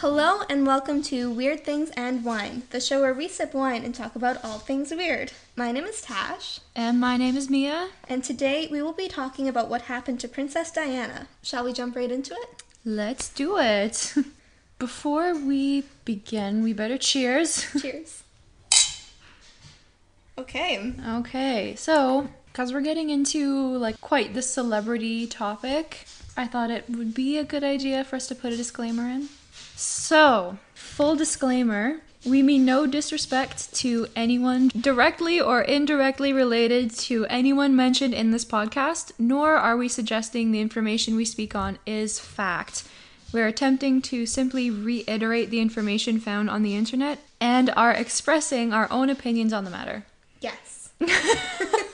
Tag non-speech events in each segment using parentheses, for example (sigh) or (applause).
Hello and welcome to Weird Things and Wine, the show where we sip wine and talk about all things weird. My name is Tash, And my name is Mia. and today we will be talking about what happened to Princess Diana. Shall we jump right into it? Let's do it. (laughs) Before we begin, we better cheers. (laughs) Cheers. Okay. Okay, so because we're getting into like quite the celebrity topic, I thought it would be a good idea for us to put a disclaimer in. So, full disclaimer we mean no disrespect to anyone directly or indirectly related to anyone mentioned in this podcast, nor are we suggesting the information we speak on is fact. We're attempting to simply reiterate the information found on the internet and are expressing our own opinions on the matter. Yes. (laughs)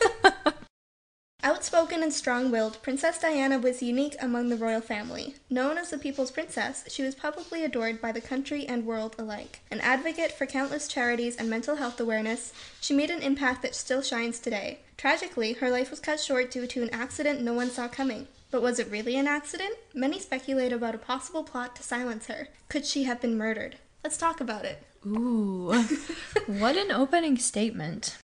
Outspoken and strong willed, Princess Diana was unique among the royal family. Known as the people's princess, she was publicly adored by the country and world alike. An advocate for countless charities and mental health awareness, she made an impact that still shines today. Tragically, her life was cut short due to an accident no one saw coming. But was it really an accident? Many speculate about a possible plot to silence her. Could she have been murdered? Let's talk about it. Ooh, (laughs) what an opening statement.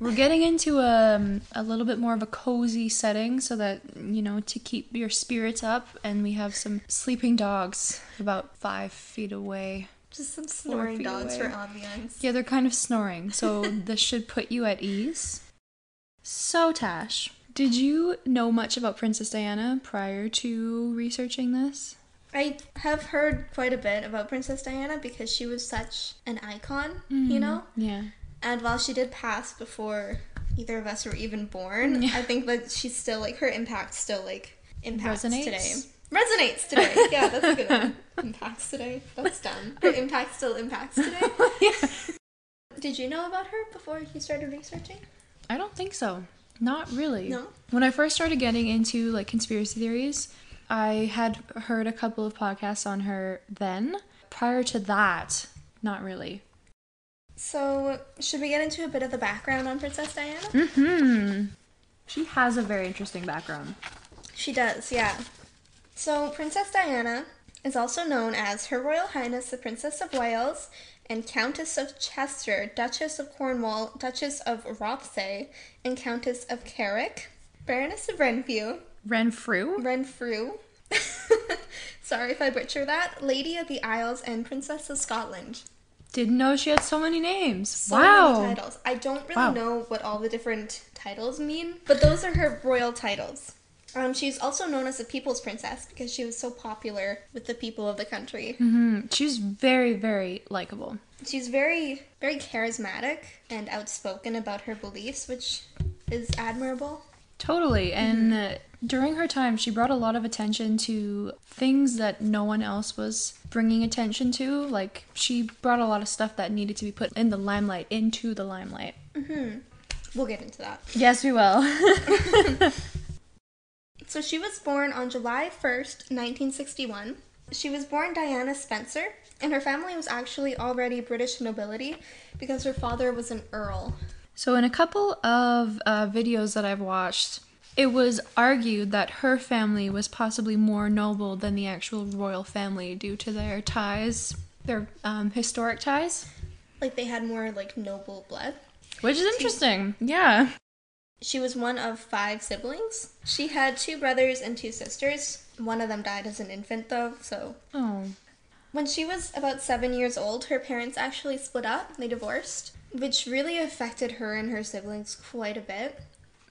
We're getting into a, a little bit more of a cozy setting so that, you know, to keep your spirits up, and we have some sleeping dogs about five feet away. Just some snoring dogs dogs for ambiance. Yeah, they're kind of snoring, so (laughs) this should put you at ease. So, Tash, did you know much about Princess Diana prior to researching this? I have heard quite a bit about Princess Diana because she was such an icon, you mm-hmm. know? Yeah. And while she did pass before either of us were even born, Yeah. I think that she's still like her impact still like impacts Resonates? today. Resonates today. Yeah, that's a good one. (laughs) Impacts today. That's done. Her impact still impacts (laughs) today. yeah. Did you know about her before you started researching? I don't think so. Not really. No? When I first started getting into like conspiracy theories, I had heard a couple of podcasts on her then. Prior to that, not really. So, should we get into a bit of the background on Princess Diana? Mm-hmm. She has a very interesting background. She does, yeah. So, Princess Diana is also known as Her Royal Highness the Princess of Wales and Countess of Chester, Duchess of Cornwall, Duchess of Rothesay, and Countess of Carrick, Baroness of Renfrew, Renfrew. Renfrew. (laughs) Sorry if I butcher that. Lady of the Isles and Princess of Scotland. Didn't know she had so many names. So wow. many titles. I don't really Wow. know what all the different titles mean, but those are her royal titles. Um, she's also known as the People's Princess because she was so popular with the people of the country. hmm She's very, very likable. She's very, very charismatic and outspoken about her beliefs, which is admirable. Totally. And uh, during her time, she brought a lot of attention to things that no one else was bringing attention to. Like, she brought a lot of stuff that needed to be put in the limelight, into the limelight. hmm We'll get into that. Yes, we will. (laughs) (laughs) So she was born on July 1st, 1961. She was born Diana Spencer, and her family was actually already British nobility because her father was an earl. So, in a couple of uh, videos that I've watched, it was argued that her family was possibly more noble than the actual royal family due to their ties, their um, historic ties, Like they had more like noble blood. which is interesting. Yeah. She was one of five siblings. She had two brothers and two sisters. One of them died as an infant though, so Oh. When she was about 7 years old, her parents actually split up. They divorced, which really affected her and her siblings quite a bit.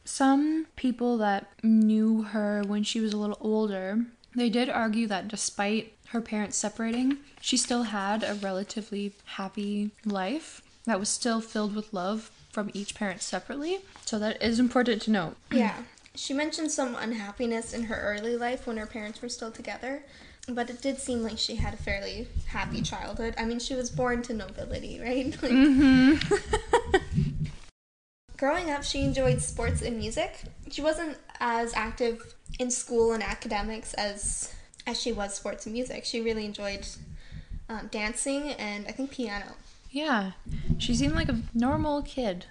Some people that knew her when she was a little older, they did argue that despite her parents separating, she still had a relatively happy life that was still filled with love from each parent separately. So that is important to note. Yeah. She mentioned some unhappiness in her early life when her parents were still together, but it did seem like she had a fairly happy childhood. I mean, she was born to nobility, (laughs) right? Like, Mm-hmm. (laughs) growing up, she enjoyed sports and music. She wasn't as active in school and academics as as she was sports and music. She really enjoyed um, dancing and I think piano. yeah. She seemed like a normal kid.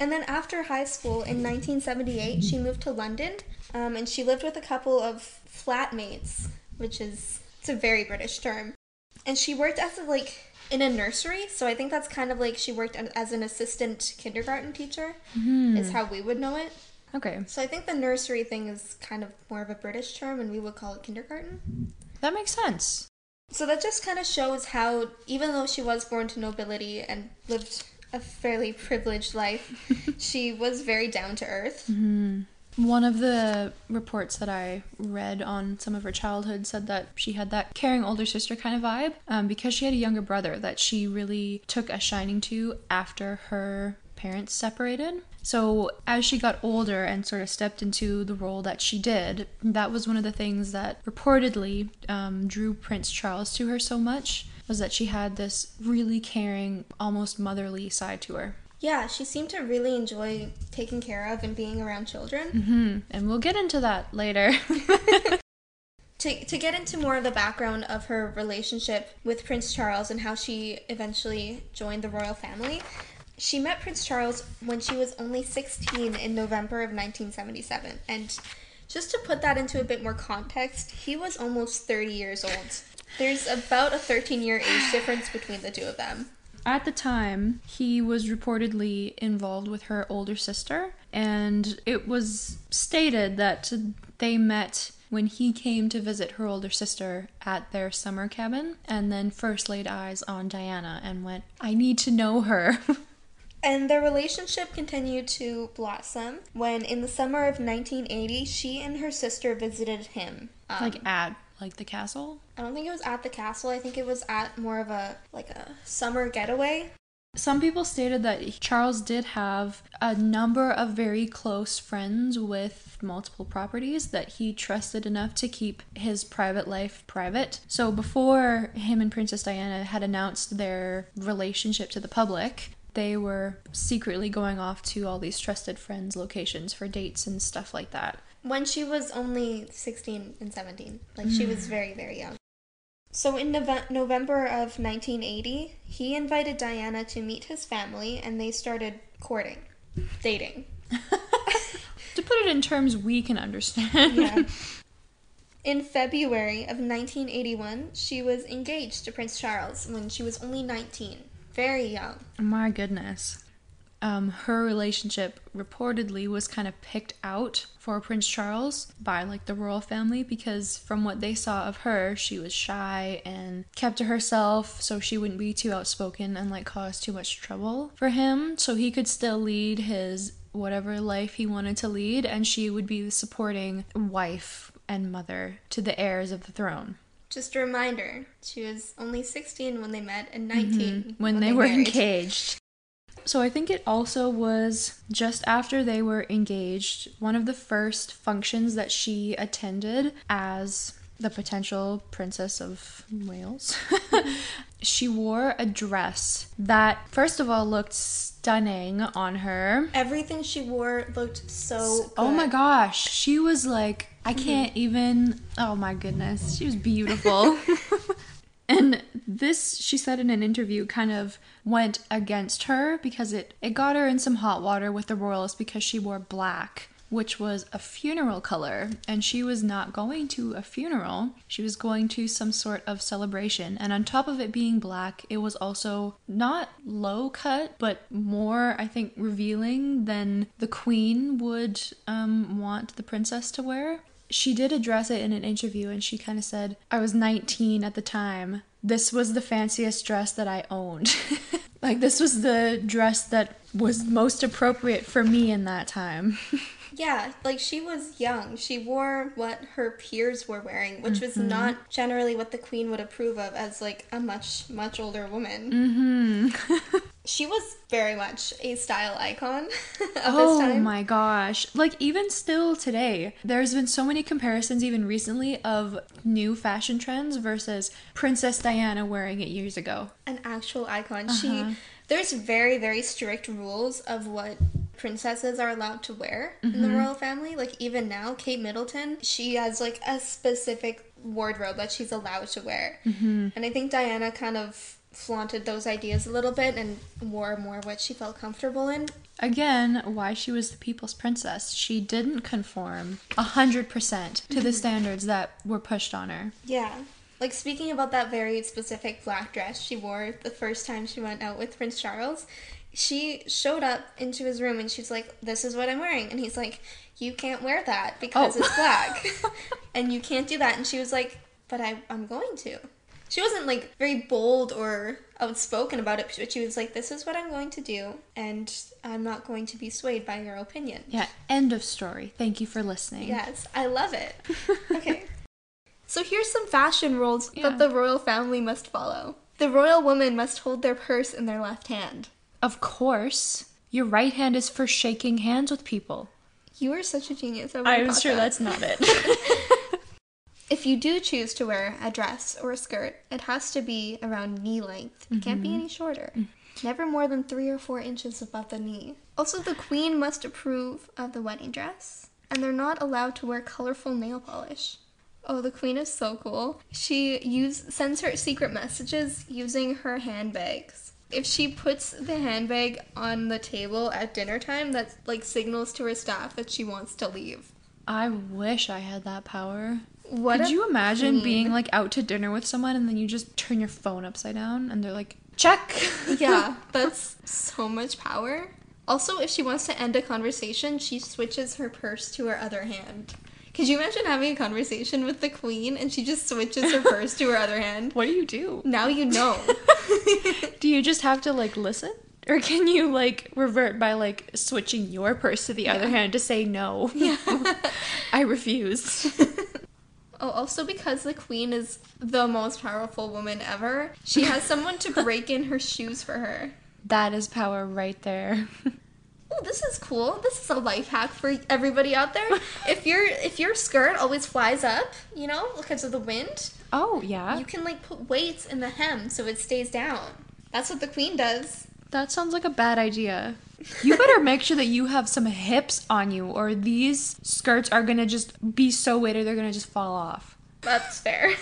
And then after high school in 1978, she moved to London, um, and she lived with a couple of flatmates, which is it's a very British term. And she worked as a, like in a nursery, so I think that's kind of like she worked as an assistant kindergarten teacher, hmm. is how we would know it. Okay, So I think the nursery thing is kind of more of a British term, and we would call it kindergarten. that makes sense. So that just kind of shows how, even though she was born to nobility and lived a fairly (laughs) privileged life, (laughs) she was very down to earth. Hmm. One of the reports that I read on some of her childhood said that she had that caring older sister kind of vibe um, because she had a younger brother that she really took a shining to after her parents separated. So, as she got older and sort of stepped into the role that she did, that was one of the things that reportedly um, drew Prince Charles to her so much was that she had this really caring, almost motherly side to her. Yeah, she seemed to really enjoy taking care of and being around children. hmm And we'll get into that later. (laughs) (laughs) To, to get into more of the background of her relationship with Prince Charles and how she eventually joined the royal family, she met Prince Charles when she was only 16 in November of 1977. And just to put that into a bit more context, he was almost 30 years old. There's about a 13 year age difference between the two of them. At the time, he was reportedly involved with her older sister, and it was stated that they met when he came to visit her older sister at their summer cabin and then first laid eyes on Diana and went, I need to know her. (laughs) And their relationship continued to blossom when, in the summer of 1980, she and her sister visited him. Um, like at like the castle. I don't think it was at the castle. I think it was at more of a like a summer getaway. Some people stated that Charles did have a number of very close friends with multiple properties that he trusted enough to keep his private life private. So before him and Princess Diana had announced their relationship to the public, they were secretly going off to all these trusted friends' locations for dates and stuff like that. When she was only 16 and 17. Like she was very, very young. So in Nove- November of 1980, he invited Diana to meet his family and they started courting, dating. (laughs) To put it in terms we can understand. Yeah. (laughs) In February of 1981, she was engaged to Prince Charles when she was only 19. Very young. My goodness. Um, her relationship reportedly was kind of picked out for Prince Charles by like the royal family because from what they saw of her, she was shy and kept to herself so she wouldn't be too outspoken and like cause too much trouble for him. So he could still lead his whatever life he wanted to lead and she would be the supporting wife and mother to the heirs of the throne. Just a reminder, she was only 16 when they met and mm-hmm. 19 when, they, were married. engaged. So I think it also was just after they were engaged, one of the first functions that she attended as the potential princess of Wales. (laughs) she wore a dress that first of all looked stunning on her. Everything she wore looked so Oh my gosh, she was like I can't even Oh my goodness, she was beautiful. (laughs) and this she said in an interview kind of went against her because it it got her in some hot water with the royals because she wore black which was a funeral color. And she was not going to a funeral. She was going to some sort of celebration. And on top of it being black it was also not low cut but more i think revealing than the queen would um, want the princess to wear she did address it in an interview and she kind of said, I was 19 at the time. This was the fanciest dress that I owned. (laughs) like, this was the dress that was most appropriate for me in that time. (laughs) Yeah, like she was young. She wore what her peers were wearing, which was Mm-hmm. not generally what the queen would approve of as like a much much older woman. hmm (laughs) She was very much a style icon (laughs) of oh this time. my gosh. Like, even still today, there's been so many comparisons, even recently, of new fashion trends versus Princess Diana wearing it years ago. An actual icon. Uh-huh. She there's very very strict rules of what princesses are allowed to wear in Mm-hmm. the royal family. Like even now, Kate Middleton, she has like a specific wardrobe that she's allowed to wear. Mm-hmm. And I think Diana kind of flaunted those ideas a little bit and wore more what she felt comfortable in. Again, why she was the people's princess. She didn't conform 100% to the (laughs) standards that were pushed on her. Yeah. Like speaking about that very specific black dress she wore the first time she went out with Prince Charles, she showed up into his room and she's like, "This is what I'm wearing," and he's like, "You can't wear that because Oh. it's black, (laughs) and you can't do that." And she was like, "But I, I'm going to." She wasn't like very bold or outspoken about it, but she was like, "This is what I'm going to do, and I'm not going to be swayed by your opinion." Yeah, end of story. Thank you for listening. Yes, I love it. (laughs) Okay. so here's some fashion rules Yeah. that the royal family must follow. The royal woman must hold their purse in their left hand. Of course. Your right hand is for shaking hands with people. You are such a genius. I, I would've was sure that. that's not it. (laughs) (laughs) If you do choose to wear a dress or a skirt, it has to be around knee length. It can't be mm-hmm. any shorter. Mm. Never more than three or four inches above the knee. Also, the queen must approve of the wedding dress, and they're not allowed to wear colorful nail polish. Oh, the queen is so cool. She use sends her secret messages using her handbags. If she puts the handbag on the table at dinner time, that like signals to her staff that she wants to leave. I wish I had that power. What Could you imagine being like out to dinner with someone and then you just turn your phone upside down and they're like, check? (laughs) yeah, that's so much power. Also, if she wants to end a conversation, she switches her purse to her other hand. Could you imagine having a conversation with the queen and she just switches her purse to her other hand? what do you do? Now you know. (laughs) Do you just have to like listen? Or can you like revert by like switching your purse to the other hand to say no? Yeah. (laughs) I refuse. Oh, also because the queen is the most powerful woman ever, she has (laughs) someone to break in her shoes for her. That is power right there. (laughs) Oh, this is cool. This is a life hack for everybody out there. (laughs) If your if your skirt always flies up, you know, because of the wind, Oh, yeah. You can like put weights in the hem so it stays down. That's what the queen does. That sounds like a bad idea. You better make sure that you have some hips on you, or these skirts are gonna just be so weighted they're gonna just fall off. That's fair.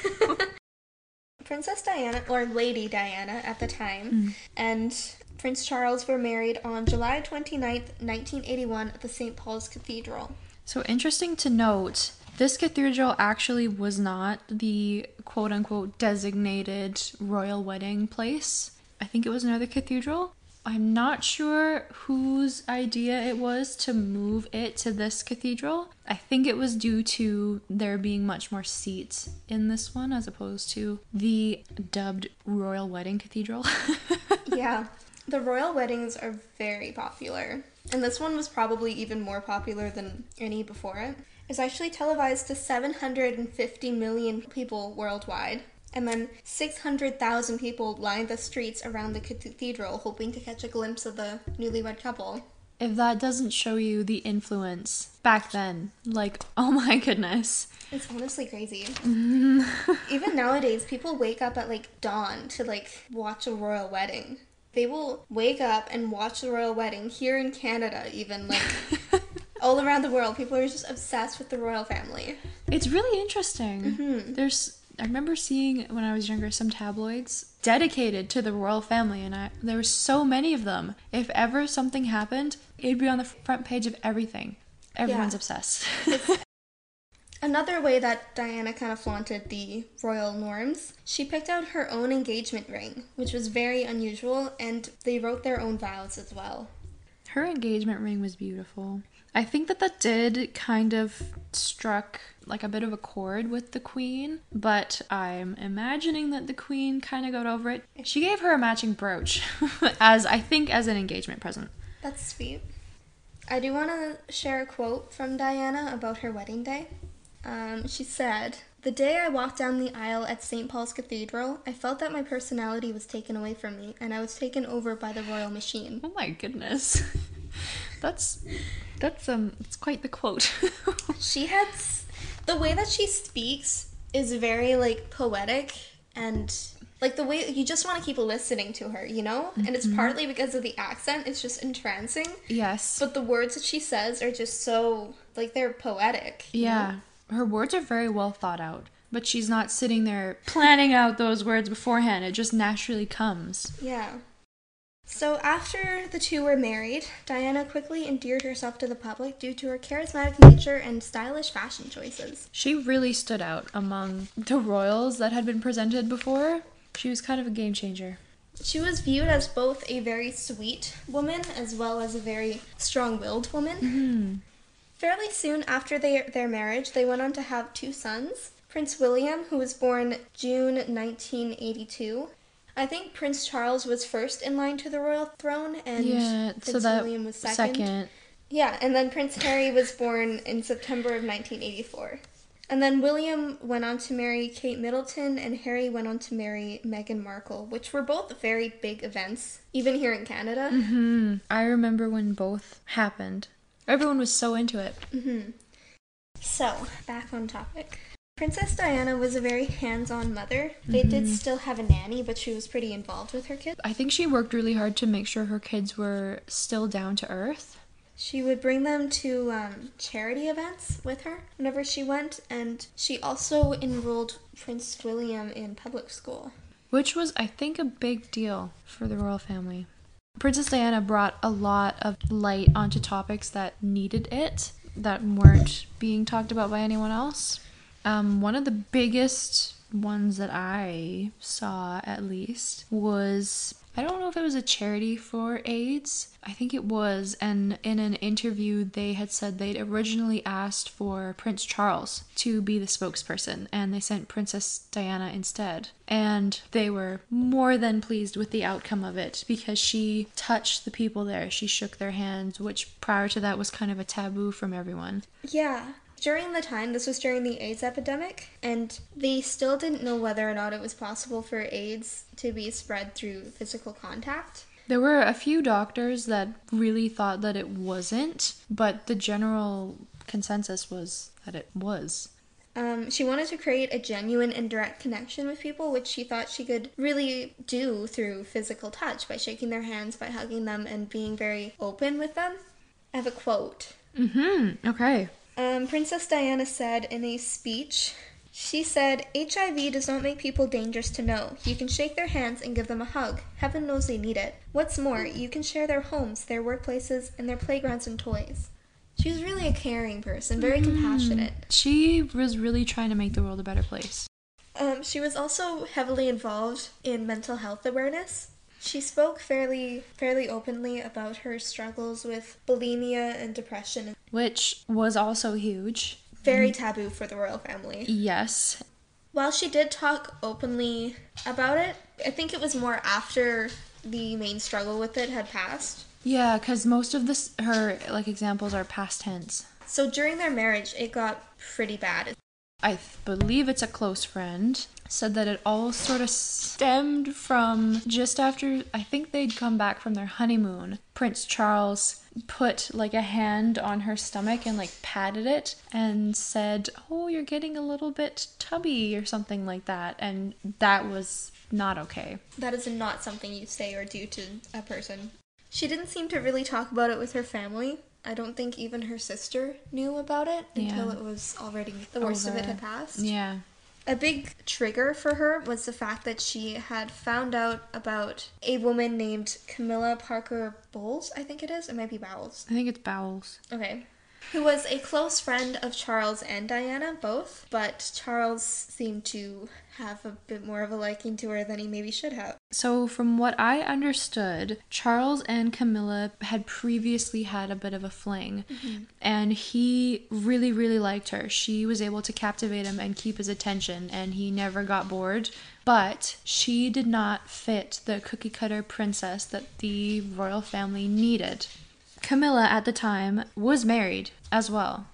(laughs) Princess Diana, or Lady Diana at the time, mm. and Prince Charles were married on July 29th, 1981, at the St. Paul's Cathedral. So interesting to note, this cathedral actually was not the quote unquote designated royal wedding place. I think it was another cathedral. I'm not sure whose idea it was to move it to this cathedral. I think it was due to there being much more seats in this one as opposed to the dubbed Royal Wedding Cathedral. (laughs) yeah, the royal weddings are very popular, and this one was probably even more popular than any before it. It's actually televised to 750 million people worldwide, and then 600,000 people lined the streets around the cathedral hoping to catch a glimpse of the newlywed couple. if that doesn't show you the influence back then, like, (laughs) oh my goodness. It's honestly crazy. Mm-hmm. (laughs) Even nowadays, people wake up at like dawn to like watch a royal wedding. They will wake up and watch the royal wedding here in Canada, even like (laughs) all around the world. People are just obsessed with the royal family. It's really interesting. Mm-hmm. There's I remember seeing when I was younger some tabloids dedicated to the royal family and I there were so many of them. If ever something happened, it'd be on the front page of everything. Everyone's Yeah. obsessed. (laughs) Another way that Diana kind of flaunted the royal norms, she picked out her own engagement ring, which was very unusual, and they wrote their own vows as well. Her engagement ring was beautiful. I think that that did kind of struck like a bit of a chord with the queen, but I'm imagining that the queen kind of got over it. She gave her a matching brooch (laughs) as I think as an engagement present. That's sweet. I do want to share a quote from Diana about her wedding day. Um, she said, The day I walked down the aisle at St. Paul's Cathedral, I felt that my personality was taken away from me and I was taken over by the royal machine. Oh my goodness. (laughs) That's that's um it's quite the quote. (laughs) She had the way that she speaks is very like poetic and like the way you just want to keep listening to her, you know? And it's partly because of the accent, it's just entrancing. yes. But the words that she says are just so like they're poetic. you know? yeah. Her words are very well thought out, but she's not sitting there (laughs) planning out those words beforehand. It just naturally comes. Yeah. So, after the two were married, Diana quickly endeared herself to the public due to her charismatic nature and stylish fashion choices. She really stood out among the royals that had been presented before. She was kind of a game changer. She was viewed as both a very sweet woman as well as a very strong willed woman. Mm-hmm. Fairly soon after they, their marriage, they went on to have two sons Prince William, who was born June 1982. I think Prince Charles was first in line to the royal throne, and yeah, Prince so that William was second. second. Yeah, and then Prince Harry was born in September of 1984. And then William went on to marry Kate Middleton, and Harry went on to marry Meghan Markle, which were both very big events, even here in Canada. hmm I remember when both happened. Everyone was so into it. hmm So, back on topic. Princess Diana was a very hands on mother. They did still have a nanny, but she was pretty involved with her kids. I think she worked really hard to make sure her kids were still down to earth. She would bring them to um, charity events with her whenever she went, and she also enrolled Prince William in public school. which was, I think, a big deal for the royal family. Princess Diana brought a lot of light onto topics that needed it, that weren't being talked about by anyone else. Um, one of the biggest ones that I saw, at least, was I don't know if it was a charity for AIDS. I think it was. And in an interview, they had said they'd originally asked for Prince Charles to be the spokesperson, and they sent Princess Diana instead. And they were more than pleased with the outcome of it because she touched the people there. She shook their hands, which prior to that was kind of a taboo from everyone. Yeah. During the time, this was during the AIDS epidemic, and they still didn't know whether or not it was possible for AIDS to be spread through physical contact. There were a few doctors that really thought that it wasn't, but the general consensus was that it was. Um, she wanted to create a genuine and direct connection with people, which she thought she could really do through physical touch by shaking their hands, by hugging them, and being very open with them. I have a quote. Mm-hmm. Okay. Um, Princess Diana said in a speech, she said, HIV does not make people dangerous to know. You can shake their hands and give them a hug. Heaven knows they need it. What's more, you can share their homes, their workplaces, and their playgrounds and toys. She was really a caring person, very compassionate. She was really trying to make the world a better place. Um, she was also heavily involved in mental health awareness. She spoke fairly fairly openly about her struggles with bulimia and depression. Which was also huge. Very taboo for the royal family. Yes. While she did talk openly about it, I think it was more after the main struggle with it had passed. Yeah, because most of this her like examples are past tense. So during their marriage, it got pretty bad. I th- believe it's a close friend said that it all sort of stemmed from just after I think they'd come back from their honeymoon. Prince Charles put like a hand on her stomach and like patted it and said, "Oh, you're getting a little bit tubby" or something like that, and that was not okay. That is not something you say or do to a person. She didn't seem to really talk about it with her family. I don't think even her sister knew about it until Yeah. it was already the worst of it had passed. Yeah. A big trigger for her was the fact that she had found out about a woman named Camilla Parker Bowles, I think it is. It might be Bowles. I think it's Bowles. Okay. Who was a close friend of Charles and Diana, both, but Charles seemed to have a bit more of a liking to her than he maybe should have. So, from what I understood, Charles and Camilla had previously had a bit of a fling, mm-hmm. and he really, really liked her. She was able to captivate him and keep his attention, and he never got bored. But she did not fit the cookie cutter princess that the royal family needed. Camilla, at the time, was married as well.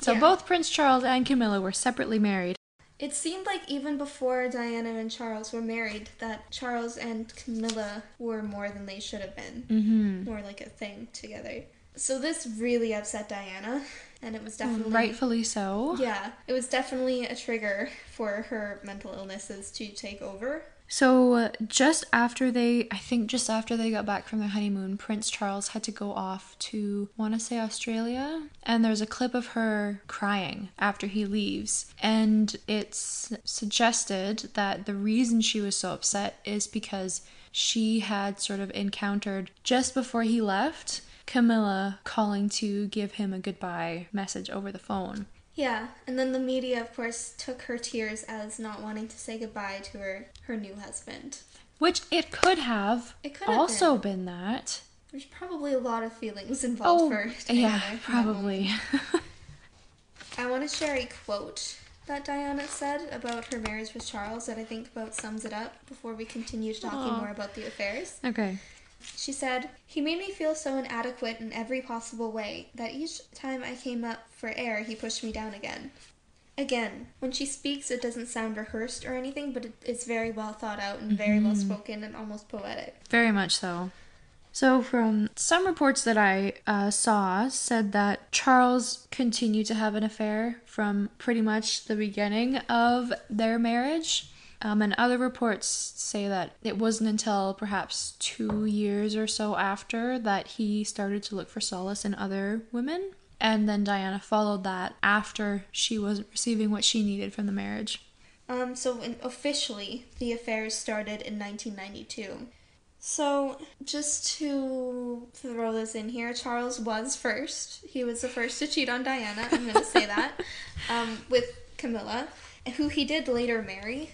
So, Yeah. both Prince Charles and Camilla were separately married. It seemed like even before Diana and Charles were married, that Charles and Camilla were more than they should have been. Mm-hmm. More like a thing together. So this really upset Diana. and it was definitely Rightfully so. Yeah, it was definitely a trigger for her mental illnesses to take over. So, uh, just after they, I think just after they got back from their honeymoon, Prince Charles had to go off to, want to say Australia. And there's a clip of her crying after he leaves. And it's suggested that the reason she was so upset is because she had sort of encountered just before he left Camilla calling to give him a goodbye message over the phone. Yeah, and then the media, of course, took her tears as not wanting to say goodbye to her her new husband. Which it could have It could have also been. that. There's probably a lot of feelings oh, involved Oh, for Diana yeah, probably. I want to share a quote that Diana said about her marriage with Charles that I think about sums it up before we continue to talking Aw. more about the affairs. okay. She said, He made me feel so inadequate in every possible way that each time I came up for air, he pushed me down again. Again, when she speaks, it doesn't sound rehearsed or anything, but it's very well thought out and very well spoken and almost poetic. Very much so. So, from some reports that I uh, saw, said that Charles continued to have an affair from pretty much the beginning of their marriage. Um, and other reports say that it wasn't until perhaps two years or so after that he started to look for solace in other women. And then Diana followed that after she wasn't receiving what she needed from the marriage. Um, so in, officially, the affairs started in 1992. So, just to throw this in here, Charles was first. He was the first to cheat on Diana, I'm going to say that, (laughs) um, with Camilla, who he did later marry.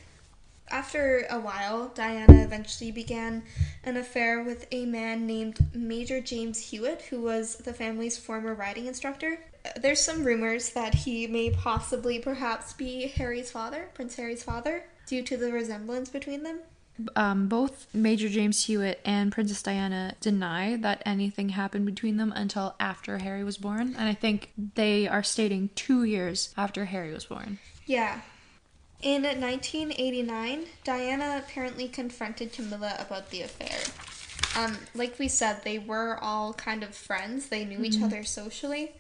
After a while, Diana eventually began an affair with a man named Major James Hewitt, who was the family's former riding instructor. There's some rumors that he may possibly perhaps be Harry's father, Prince Harry's father, due to the resemblance between them. um, both Major James Hewitt and Princess Diana deny that anything happened between them until after Harry was born. And I think they are stating two years after Harry was born. Yeah. In 1989, Diana apparently confronted Camilla about the affair. Um, like we said, they were all kind of friends. They knew each other socially.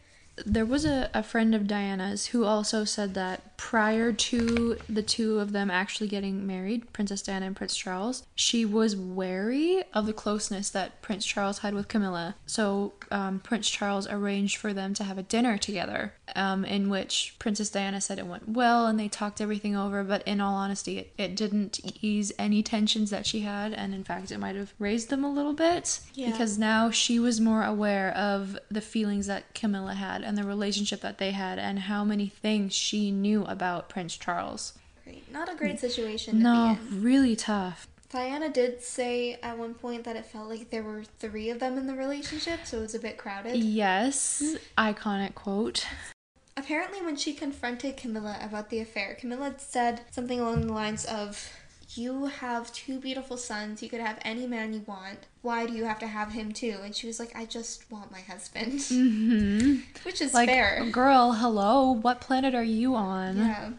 There was a, a friend of Diana's who also said that prior to the two of them actually getting married, Princess Diana and Prince Charles, she was wary of the closeness that Prince Charles had with Camilla. So um, Prince Charles arranged for them to have a dinner together, um, in which Princess Diana said it went well and they talked everything over, but in all honesty, it, it didn't ease any tensions that she had, and in fact, it might have raised them a little bit Yeah. because now she was more aware of the feelings that Camilla had and the relationship that they had and how many things she knew about Prince Charles. Great. Not a great situation to No, really tough. Diana did say at one point that it felt like there were three of them in the relationship, so it was a bit crowded. Yes, iconic quote. Apparently, when she confronted Camilla about the affair, Camilla said something along the lines of, You have two beautiful sons. You could have any man you want. Why do you have to have him too? And she was like, I just want my husband. (laughs) hmm Which is Like, fair. girl, hello, what planet are you on? Yeah.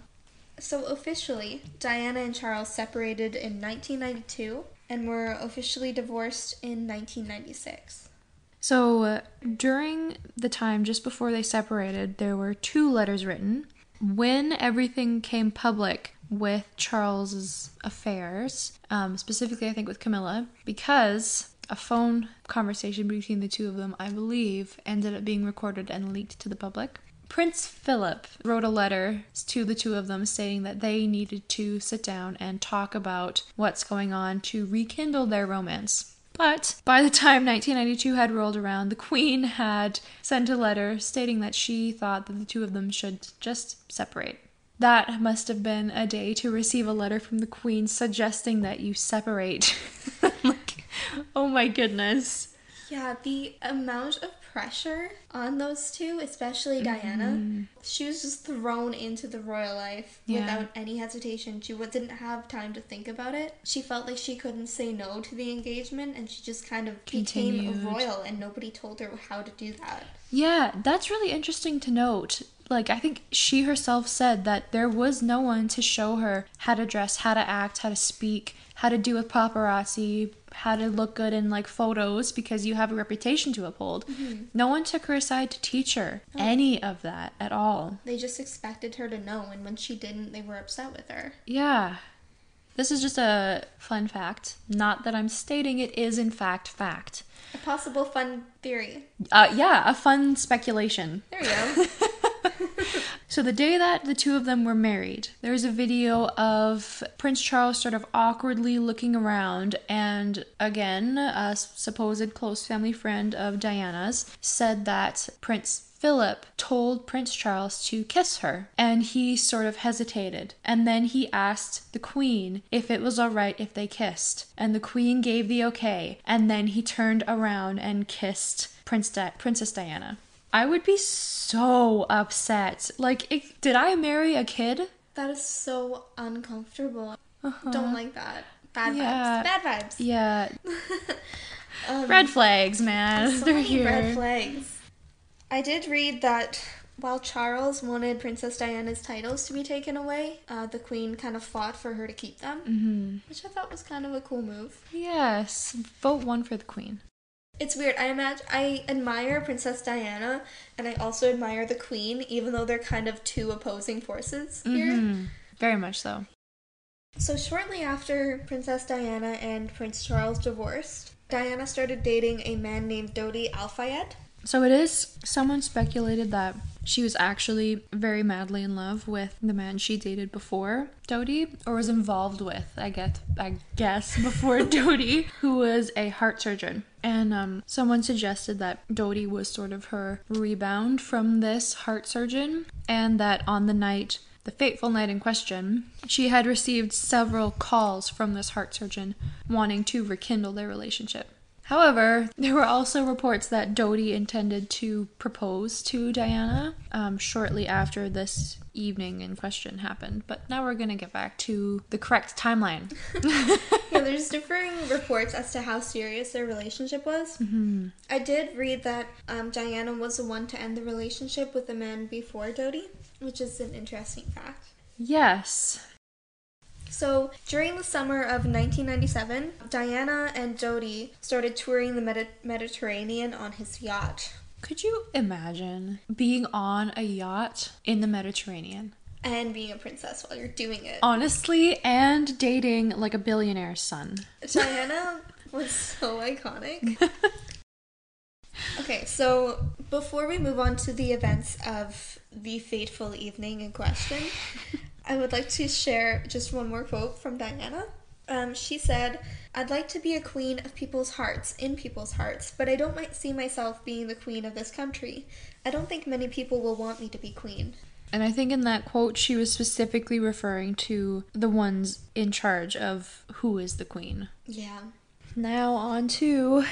So officially, Diana and Charles separated in 1992 and were officially divorced in 1996. So, uh, during the time just before they separated, there were two letters written. When everything came public with Charles's affairs, um, specifically, I think with Camilla, because a phone conversation between the two of them, I believe, ended up being recorded and leaked to the public. Prince Philip wrote a letter to the two of them stating that they needed to sit down and talk about what's going on to rekindle their romance. But by the time 1992 had rolled around, the Queen had sent a letter stating that she thought that the two of them should just separate. That must have been a day to receive a letter from the Queen suggesting that you separate. (laughs) like, oh my goodness. Yeah, the amount of pressure on those two, especially Diana, mm-hmm. she was just thrown into the royal life Yeah. without any hesitation. She didn't have time to think about it. She felt like she couldn't say no to the engagement, and she just kind of became a royal, and nobody told her how to do that. Yeah, that's really interesting to note. Like, I think she herself said that there was no one to show her how to dress, how to act, how to speak, how to do with paparazzi, how to look good in like photos because you have a reputation to uphold. No one took her aside to teach her any of that at all. They just expected her to know, and when she didn't, they were upset with her. Yeah. This is just a fun fact. Not that I'm stating it is in fact fact. A possible fun theory. Uh, yeah, a fun speculation. There you go. (laughs) (laughs) So the day that the two of them were married, there's a video of Prince Charles sort of awkwardly looking around, and again, a supposed close family friend of Diana's said that Prince Philip told Prince Charles to kiss her, and he sort of hesitated. And then he asked the Queen if it was alright if they kissed, and the Queen gave the okay, and then he turned around and kissed Prince Di- Princess Diana. I would be so upset. Like, it, did I marry a kid? that is so uncomfortable. Don't like that. Bad Uh-huh. Yeah. vibes. Bad vibes. Yeah, (laughs) Um, red flags, man. so (laughs) They're here. red flags. I did read that while Charles wanted Princess Diana's titles to be taken away, uh, the Queen kind of fought for her to keep them, hmm which I thought was kind of a cool move. Yes, vote one for the Queen. It's weird. I imagine I admire Princess Diana, and I also admire the Queen, even though they're kind of two opposing forces here. Mhm. Very much so. So shortly after Princess Diana and Prince Charles divorced, Diana started dating a man named Dodi Al Fayed. So it is. Someone speculated that she was actually very madly in love with the man she dated before Dodi, or was involved with. I guess. I guess (laughs) before Dodi, who was a heart surgeon. And um, someone suggested that Dodi was sort of her rebound from this heart surgeon, and that on the night. The fateful night in question, she had received several calls from this heart surgeon wanting to rekindle their relationship. However, there were also reports that Dodi intended to propose to Diana um, shortly after this evening in question happened. But now we're going to get back to the correct timeline. (laughs) yeah, there's (laughs) differing reports as to how serious their relationship was. Mhm. I did read that um, Diana was the one to end the relationship with the man before Dodi, which is an interesting fact. Yes. So, during the summer of 1997, Diana and Dodi started touring the Medi- Mediterranean on his yacht. Could you imagine being on a yacht in the Mediterranean? And being a princess while you're doing it. Honestly, and dating like a billionaire's son. Diana (laughs) was so iconic. (laughs) Okay, so before we move on to the events of the fateful evening in question, I would like to share just one more quote from Diana. Um, she said, I'd like to be a queen of people's hearts, in people's hearts, but I don't might see myself being the queen of this country. I don't think many people will want me to be queen. And I think in that quote, she was specifically referring to the ones in charge of who is the queen. Yeah. Now on to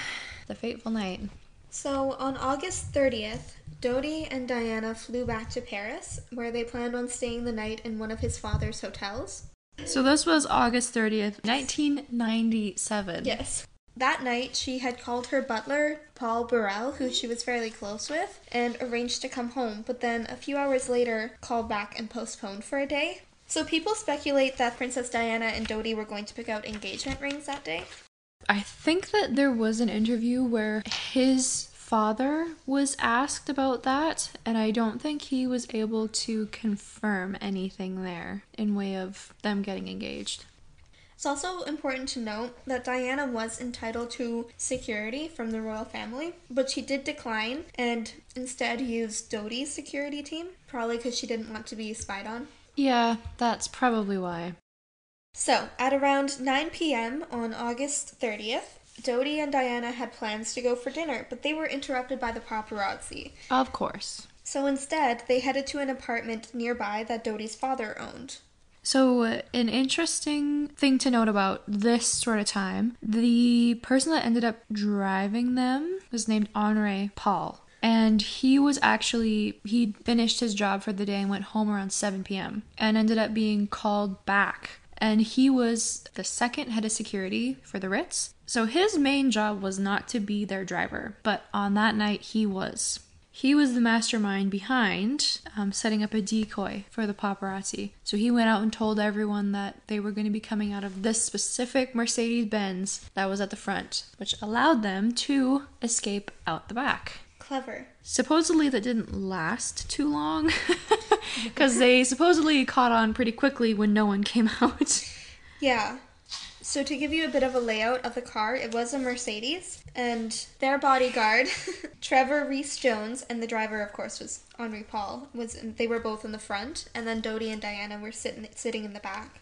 the fateful night. So on August 30th, Dodi and Diana flew back to Paris, where they planned on staying the night in one of his father's hotels. So this was August 30th, 1997. Yes. That night, she had called her butler, Paul Burrell, who she was fairly close with, and arranged to come home, but then a few hours later called back and postponed for a day. So people speculate that Princess Diana and Dodi were going to pick out engagement rings that day. I think that there was an interview where his father was asked about that, and I don't think he was able to confirm anything there in way of them getting engaged. It's also important to note that Diana was entitled to security from the royal family, but she did decline and instead used Dodi's security team, probably because she didn't want to be spied on. Yeah, that's probably why. So, at around 9 p.m. on August 30th, Dodi and Diana had plans to go for dinner, but they were interrupted by the paparazzi. Of course. So instead, they headed to an apartment nearby that Dodi's father owned. So, uh, an interesting thing to note about this sort of time the person that ended up driving them was named Henri Paul. And he was actually, he finished his job for the day and went home around 7 p.m. and ended up being called back. And he was the second head of security for the Ritz. So his main job was not to be their driver, but on that night he was. He was the mastermind behind um, setting up a decoy for the paparazzi. So he went out and told everyone that they were going to be coming out of this specific Mercedes Benz that was at the front, which allowed them to escape out the back. Clever. Supposedly, that didn't last too long (laughs) because they supposedly caught on pretty quickly when no one came (laughs) out. Yeah. So to give you a bit of a layout of the car, it was a Mercedes, and their bodyguard, (laughs) Trevor Rees Jones, and the driver, of course, was Henri Paul. Was they were both in the front, and then Dodi and Diana were sitting sitting in the back.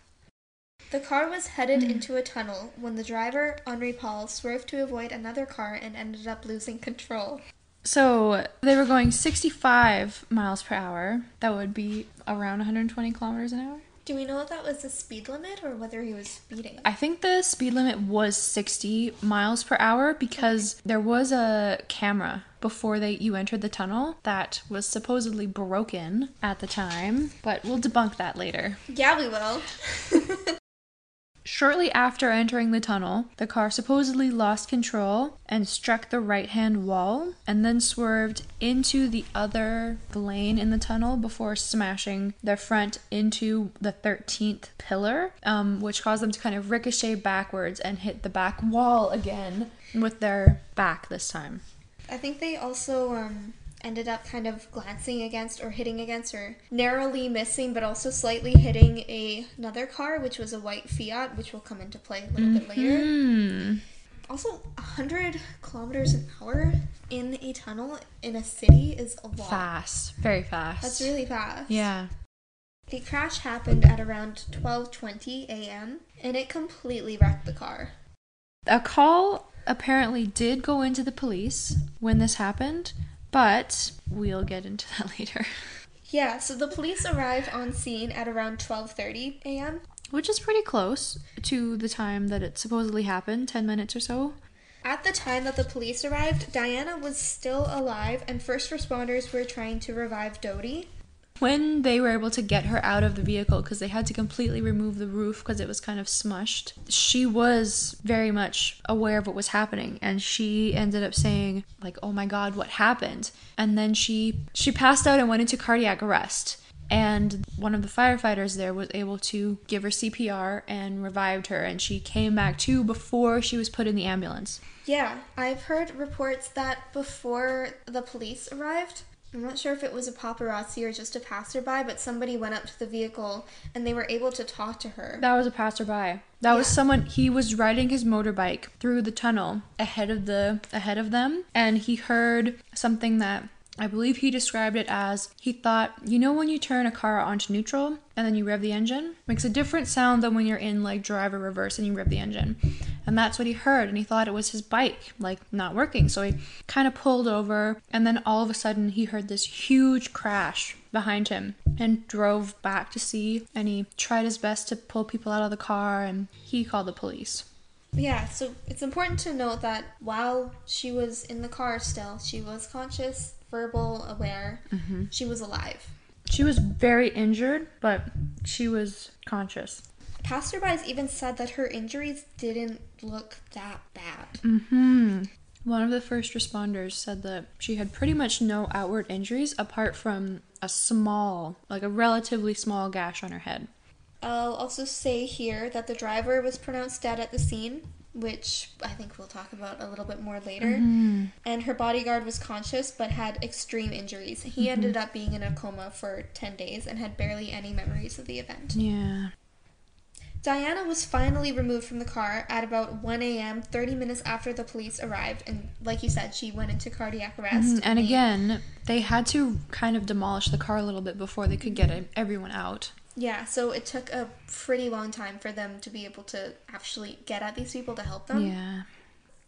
The car was headed hmm. into a tunnel when the driver, Henri Paul, swerved to avoid another car and ended up losing control. So they were going 65 miles per hour. That would be around 120 kilometers an hour. Do we know if that was the speed limit or whether he was speeding? I think the speed limit was 60 miles per hour because there was a camera before they you entered the tunnel that was supposedly broken at the time, but we'll debunk that later. Yeah, we will. (laughs) Shortly after entering the tunnel, the car supposedly lost control and struck the right hand wall and then swerved into the other lane in the tunnel before smashing their front into the 13th pillar, um, which caused them to kind of ricochet backwards and hit the back wall again with their back this time. I think they also um, ended up kind of glancing against or hitting against or narrowly missing but also slightly hitting a, another car which was a white fiat which will come into play a little bit later Hmm. also 100 kilometers an hour in a tunnel in a city is a lot Fast. Very fast. that's really fast Yeah. the crash happened at around 12.20 a.m and it completely wrecked the car A call apparently did go into the police when this happened, but we'll get into that (laughs) later. yeah so the police arrived on scene at around 12.30 a.m Which is pretty close to the time that it supposedly happened 10 minutes or so. At the time that the police arrived, Diana was still alive, and first responders were trying to revive Dodi. When they were able to get her out of the vehicle because they had to completely remove the roof because it was kind of smushed, she was very much aware of what was happening and she ended up saying like, "Oh my god, what happened?" And then she she passed out and went into cardiac arrest. And one of the firefighters there was able to give her CPR and revived her and she came back to before she was put in the ambulance. Yeah, I've heard reports that before the police arrived, I'm not sure if it was a paparazzi or just a passerby, but somebody went up to the vehicle and they were able to talk to her. That was a passerby. That was someone he was riding his motorbike through the tunnel ahead of the ahead of them and he heard something that I believe he described it as he thought, you know when you turn a car onto neutral and then you rev the engine? Makes a different sound than when you're in like drive or reverse and you rev the engine. And that's what he heard and he thought it was his bike like not working. So he kind of pulled over and then all of a sudden he heard this huge crash behind him and drove back to see and he tried his best to pull people out of the car and he called the police. Yeah, so it's important to note that while she was in the car still, she was conscious, verbal, aware, mm-hmm. she was alive. She was very injured, but she was conscious. Passerbys even said that her injuries didn't look that bad. Hmm. One of the first responders said that she had pretty much no outward injuries apart from a small, like a relatively small gash on her head. I'll also say here that the driver was pronounced dead at the scene, which I think we'll talk about a little bit more later. And her bodyguard was conscious but had extreme injuries. He ended up being in a coma for 10 days and had barely any memories of the event. Yeah. Diana was finally removed from the car at about 1 a.m., 30 minutes after the police arrived. And like you said, she went into cardiac arrest. Mhm, And they- again, they had to kind of demolish the car a little bit before they could get everyone out. Yeah, so it took a pretty long time for them to be able to actually get at these people to help them. Yeah.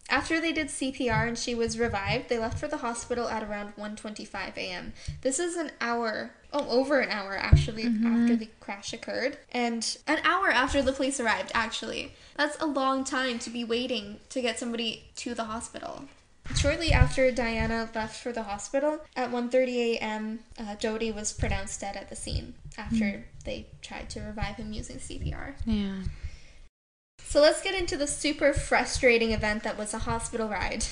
After they did CPR and she was revived, they left for the hospital at around 1:25 a.m. This is an hour, oh, over an hour actually after the crash occurred, and an hour after the police arrived. Actually, that's a long time to be waiting to get somebody to the hospital. Shortly after Diana left for the hospital, at 1:30 a.m., uh, Dodi was pronounced dead at the scene after they tried to revive him using CPR. Yeah. So let's get into the super frustrating event that was a hospital ride.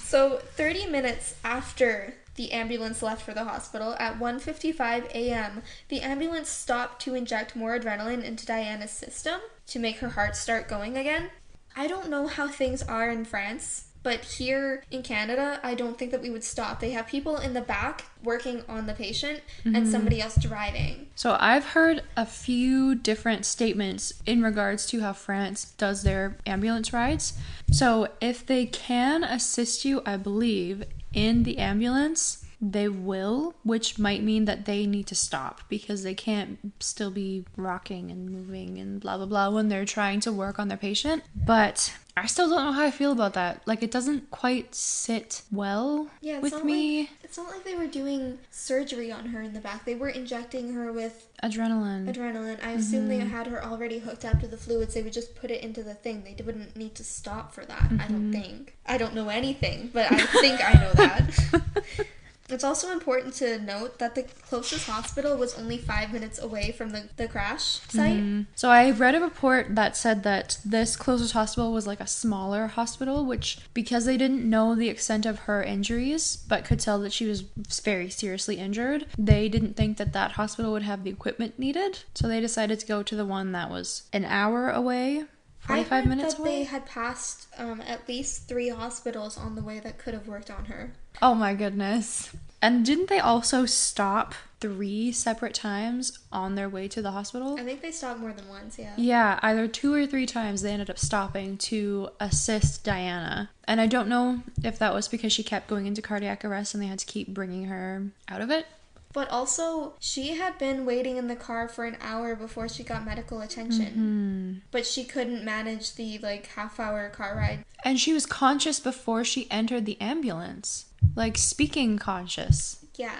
So 30 minutes after the ambulance left for the hospital at 1:55 a.m., the ambulance stopped to inject more adrenaline into Diana's system to make her heart start going again. I don't know how things are in France, But here in Canada, I don't think that we would stop. They have people in the back working on the patient and mm-hmm. somebody else driving. So I've heard a few different statements in regards to how France does their ambulance rides. So if they can assist you, I believe, in the ambulance, they will, which might mean that they need to stop because they can't still be rocking and moving and blah blah blah when they're trying to work on their patient. But I still don't know how I feel about that. Like it doesn't quite sit well Yeah, with me. Like, it's not like they were doing surgery on her in the back. They were injecting her with Adrenaline. adrenaline. I mm-hmm. assume they had her already hooked up to the fluids. They would just put it into the thing. They wouldn't need to stop for that. I don't mm-hmm. think. I don't know anything, but I think I know that. (laughs) It's also important to note that the closest hospital was only five minutes away from the, the crash site. So I read a report that said that this closest hospital was like a smaller hospital, which because they didn't know the extent of her injuries, but could tell that she was very seriously injured, they didn't think that that hospital would have the equipment needed. So they decided to go to the one that was an hour away, I 45 heard minutes that away. they had passed um, at least three hospitals on the way that could have worked on her. Oh my goodness. And didn't they also stop three separate times on their way to the hospital? I think they stopped more than once, yeah. Yeah, either two or three times they ended up stopping to assist Diana. And I don't know if that was because she kept going into cardiac arrest and they had to keep bringing her out of it. But also, she had been waiting in the car for an hour before she got medical attention. Mm-hmm. But she couldn't manage the like half hour car ride. And she was conscious before she entered the ambulance. Like speaking conscious. Yeah.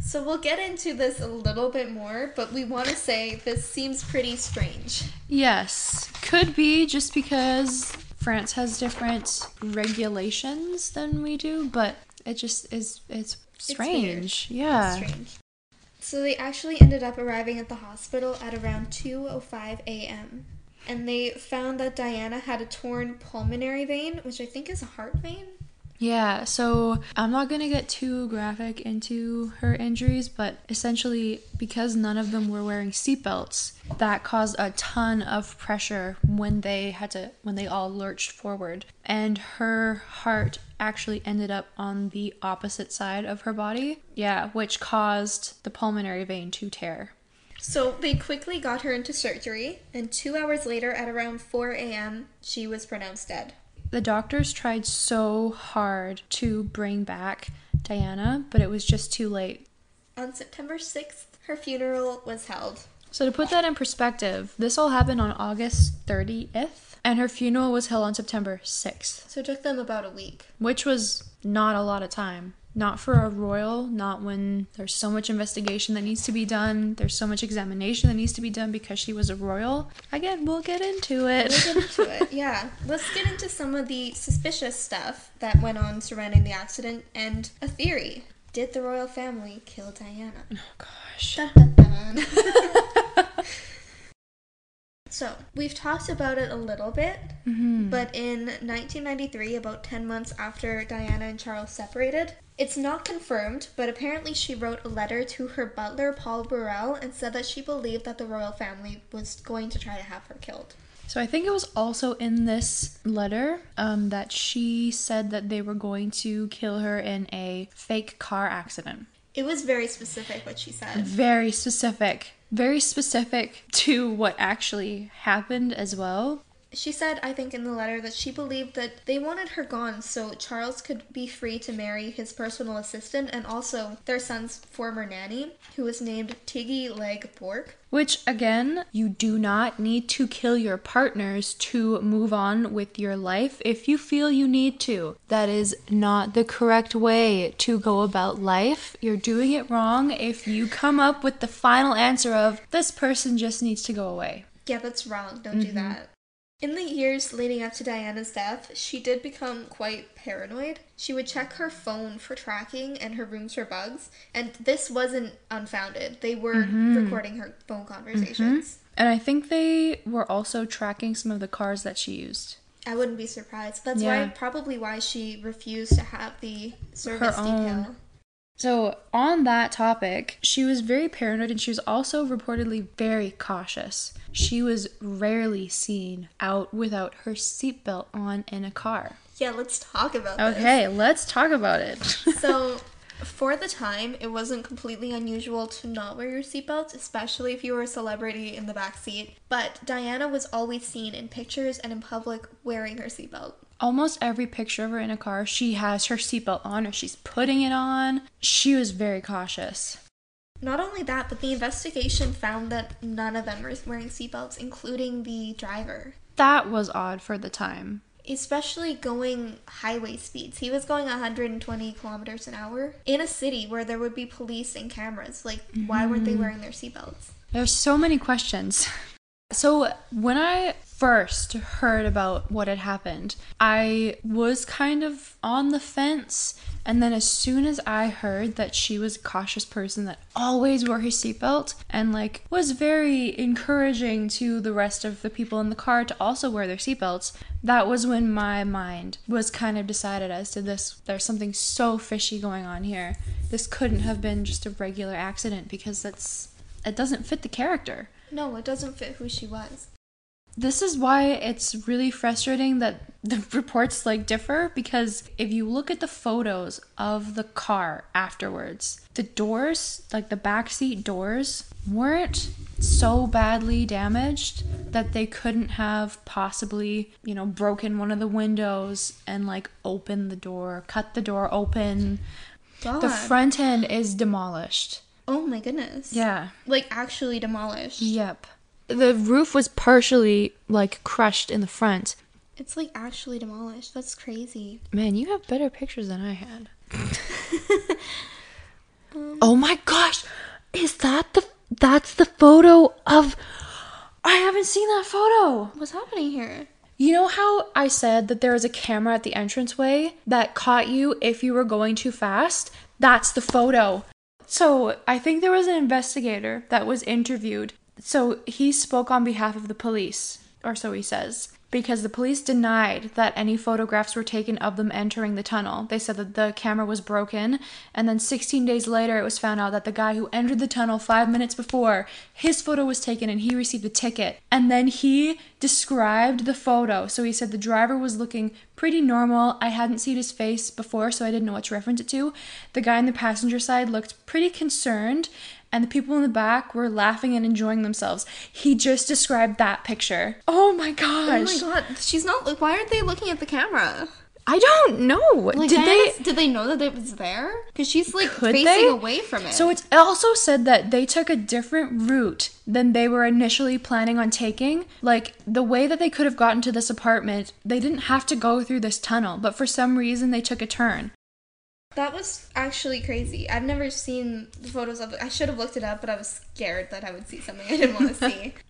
So we'll get into this a little bit more, but we want to say this seems pretty strange. Yes, could be just because France has different regulations than we do, but it just is it's strange. yeah. Strange. So they actually ended up arriving at the hospital at around 2:05 a.m. And they found that Diana had a torn pulmonary vein, which I think is a heart vein. Yeah, so I'm not going to get too graphic into her injuries, but essentially, because none of them were wearing seatbelts, that caused a ton of pressure when they had to, when they all lurched forward. And her heart actually ended up on the opposite side of her body. Yeah, which caused the pulmonary vein to tear. So they quickly got her into surgery, and two hours later, at around 4 a.m., she was pronounced dead. The doctors tried so hard to bring back Diana, but it was just too late. On September 6th, her funeral was held. So, to put that in perspective, this all happened on August 30th, and her funeral was held on September 6th, So it took them about a week. which was not a lot of time. Not for a royal, not when there's so much investigation that needs to be done, there's so much examination that needs to be done because she was a royal. Again, we'll get into it. We'll get into it. (laughs) Yeah. Let's get into some of the suspicious stuff that went on surrounding the accident and a theory. Did the royal family kill Diana? oh gosh. Dun, dun, dun. (laughs) so, we've talked about it a little bit, Mm-hmm. but in 1993, about 10 months after Diana and Charles separated, it's not confirmed, but apparently she wrote a letter to her butler, Paul Burrell, and said that she believed that the royal family was going to try to have her killed. So I think it was also in this letter um, that she said that they were going to kill her in a fake car accident. It was very specific what she said. Very specific. Very specific to what actually happened as well. She said, I think in the letter, that she believed that they wanted her gone so Charles could be free to marry his personal assistant and also their son's former nanny, who was named Tiggy Legge-Bourke. Which, again, you do not need to kill your partners to move on with your life if you feel you need to. That is not the correct way to go about life. You're doing it wrong if you come up with the final answer of this person just needs to go away. Yeah, that's wrong. Don't do mm-hmm. that. In the years leading up to Diana's death, she did become quite paranoid. She would check her phone for tracking and her rooms for bugs, and this wasn't unfounded. They were mm-hmm. recording her phone conversations. Mm-hmm. And I think they were also tracking some of the cars that she used. I wouldn't be surprised. That's Yeah. why probably why she refused to have the service Her own. So, on that topic, she was very paranoid and she was also reportedly very cautious. She was rarely seen out without her seatbelt on in a car. Yeah, let's talk about this. Okay, let's talk about it. (laughs) So, for the time, it wasn't completely unusual to not wear your seatbelt, especially if you were a celebrity in the back seat. But Diana was always seen in pictures and in public wearing her seatbelt. Almost every picture of her in a car, she has her seatbelt on or she's putting it on. She was very cautious. Not only that, but the investigation found that none of them were wearing seatbelts, including the driver. That was odd for the time. Especially going highway speeds. He was going 120 kilometers an hour in a city where there would be police and cameras. Like, why weren't they mm-hmm. wearing their seatbelts? There's so many questions. So, when I first heard about what had happened, I was kind of on the fence. And then, as soon as I heard that she was a cautious person that always wore her seatbelt and, like, was very encouraging to the rest of the people in the car to also wear their seatbelts, that was when my mind was kind of decided as to this there's something so fishy going on here. This couldn't have been just a regular accident because that's it doesn't fit the character. No, it doesn't fit who she was. This is why it's really frustrating that the (laughs) reports like differ because if you look at the photos of the car afterwards, the doors, like the backseat doors, weren't so badly damaged that they couldn't have possibly, you know, broken one of the windows and like opened the door, cut the door open. God. The front end is demolished. oh my goodness. Yeah. Like, actually demolished. Yep. The roof was partially like crushed in the front. It's like actually demolished. That's crazy. Man, you have better pictures than I had. (laughs) Um, oh my gosh. Is that the that's the photo of I haven't seen that photo. What's happening here? You know how I said that there was a camera at the entranceway that caught you if you were going too fast? That's the photo. So, I think there was an investigator that was interviewed. So, he spoke on behalf of the police, or so he says, because the police denied that any photographs were taken of them entering the tunnel. They said that the camera was broken, and then 16 days later, it was found out that the guy who entered the tunnel five minutes before, his photo was taken and he received a ticket. And then he described the photo. So he said the driver was looking pretty normal. I hadn't seen his face before, so I didn't know what to reference it to. The guy on the passenger side looked pretty concerned, and the people in the back were laughing and enjoying themselves. He just described that picture. Oh my Oh gosh. my god, she's not. Why aren't they looking at the camera? I don't know. Like, did Diana's- they Did they know that it was there? Because she's like facing they? away from it. So it's also said that they took a different route than they were initially planning on taking. Like the way that they could have gotten to this apartment, they didn't have to go through this tunnel, but for some reason they took a turn. That was actually crazy. I've never seen the photos of it. I should have looked it up, but I was scared that I would see something I didn't want to see. (laughs)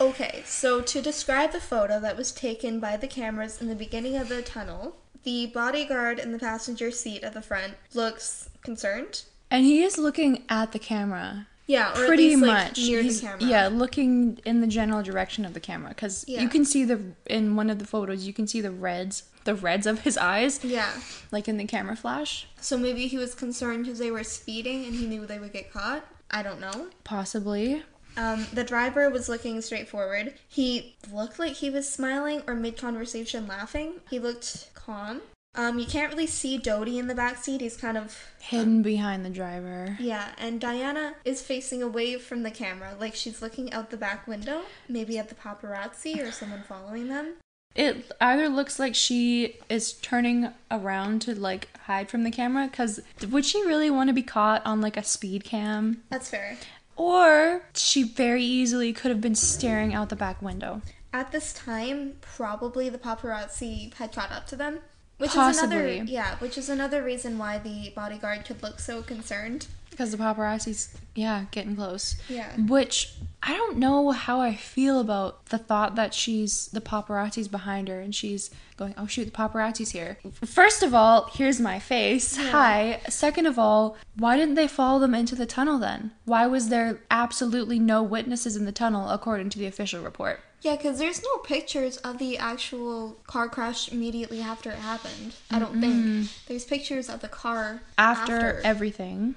Okay, so to describe the photo that was taken by the cameras in the beginning of the tunnel, the bodyguard in the passenger seat at the front looks concerned. And he is looking at the camera. Yeah, or Pretty at least, like, much. near He's- the camera. Yeah, looking in the general direction of the camera cuz Yeah. you can see the in one of the photos you can see the reds, the reds of his eyes Yeah. like in the camera flash. So maybe he was concerned because they were speeding and he knew they would get caught. I don't know. Possibly. Um, the driver was looking straight forward. He looked like he was smiling or mid conversation laughing. He looked calm. Um, you can't really see Dodi in the back seat. He's kind of Hidden behind the driver. yeah, and Diana is facing away from the camera, like she's looking out the back window, maybe at the paparazzi or someone following them. It either looks like she is turning around to like hide from the camera because would she really want to be caught on like a speed cam? That's fair. Or she very easily could have been staring out the back window. At this time, probably the paparazzi had caught up to them. Which is Possibly. another yeah, which is another reason why the bodyguard could look so concerned. Because the paparazzi's, yeah, getting close. Yeah. Which I don't know how I feel about the thought that she's the paparazzi's behind her and she's going, oh shoot, the paparazzi's here. First of all, here's my face. Hi. Second of all, why didn't they follow them into the tunnel then? Why was there absolutely no witnesses in the tunnel according to the official report? Yeah, because there's no pictures of the actual car crash immediately after it happened. I don't think. There's pictures of the car After, everything.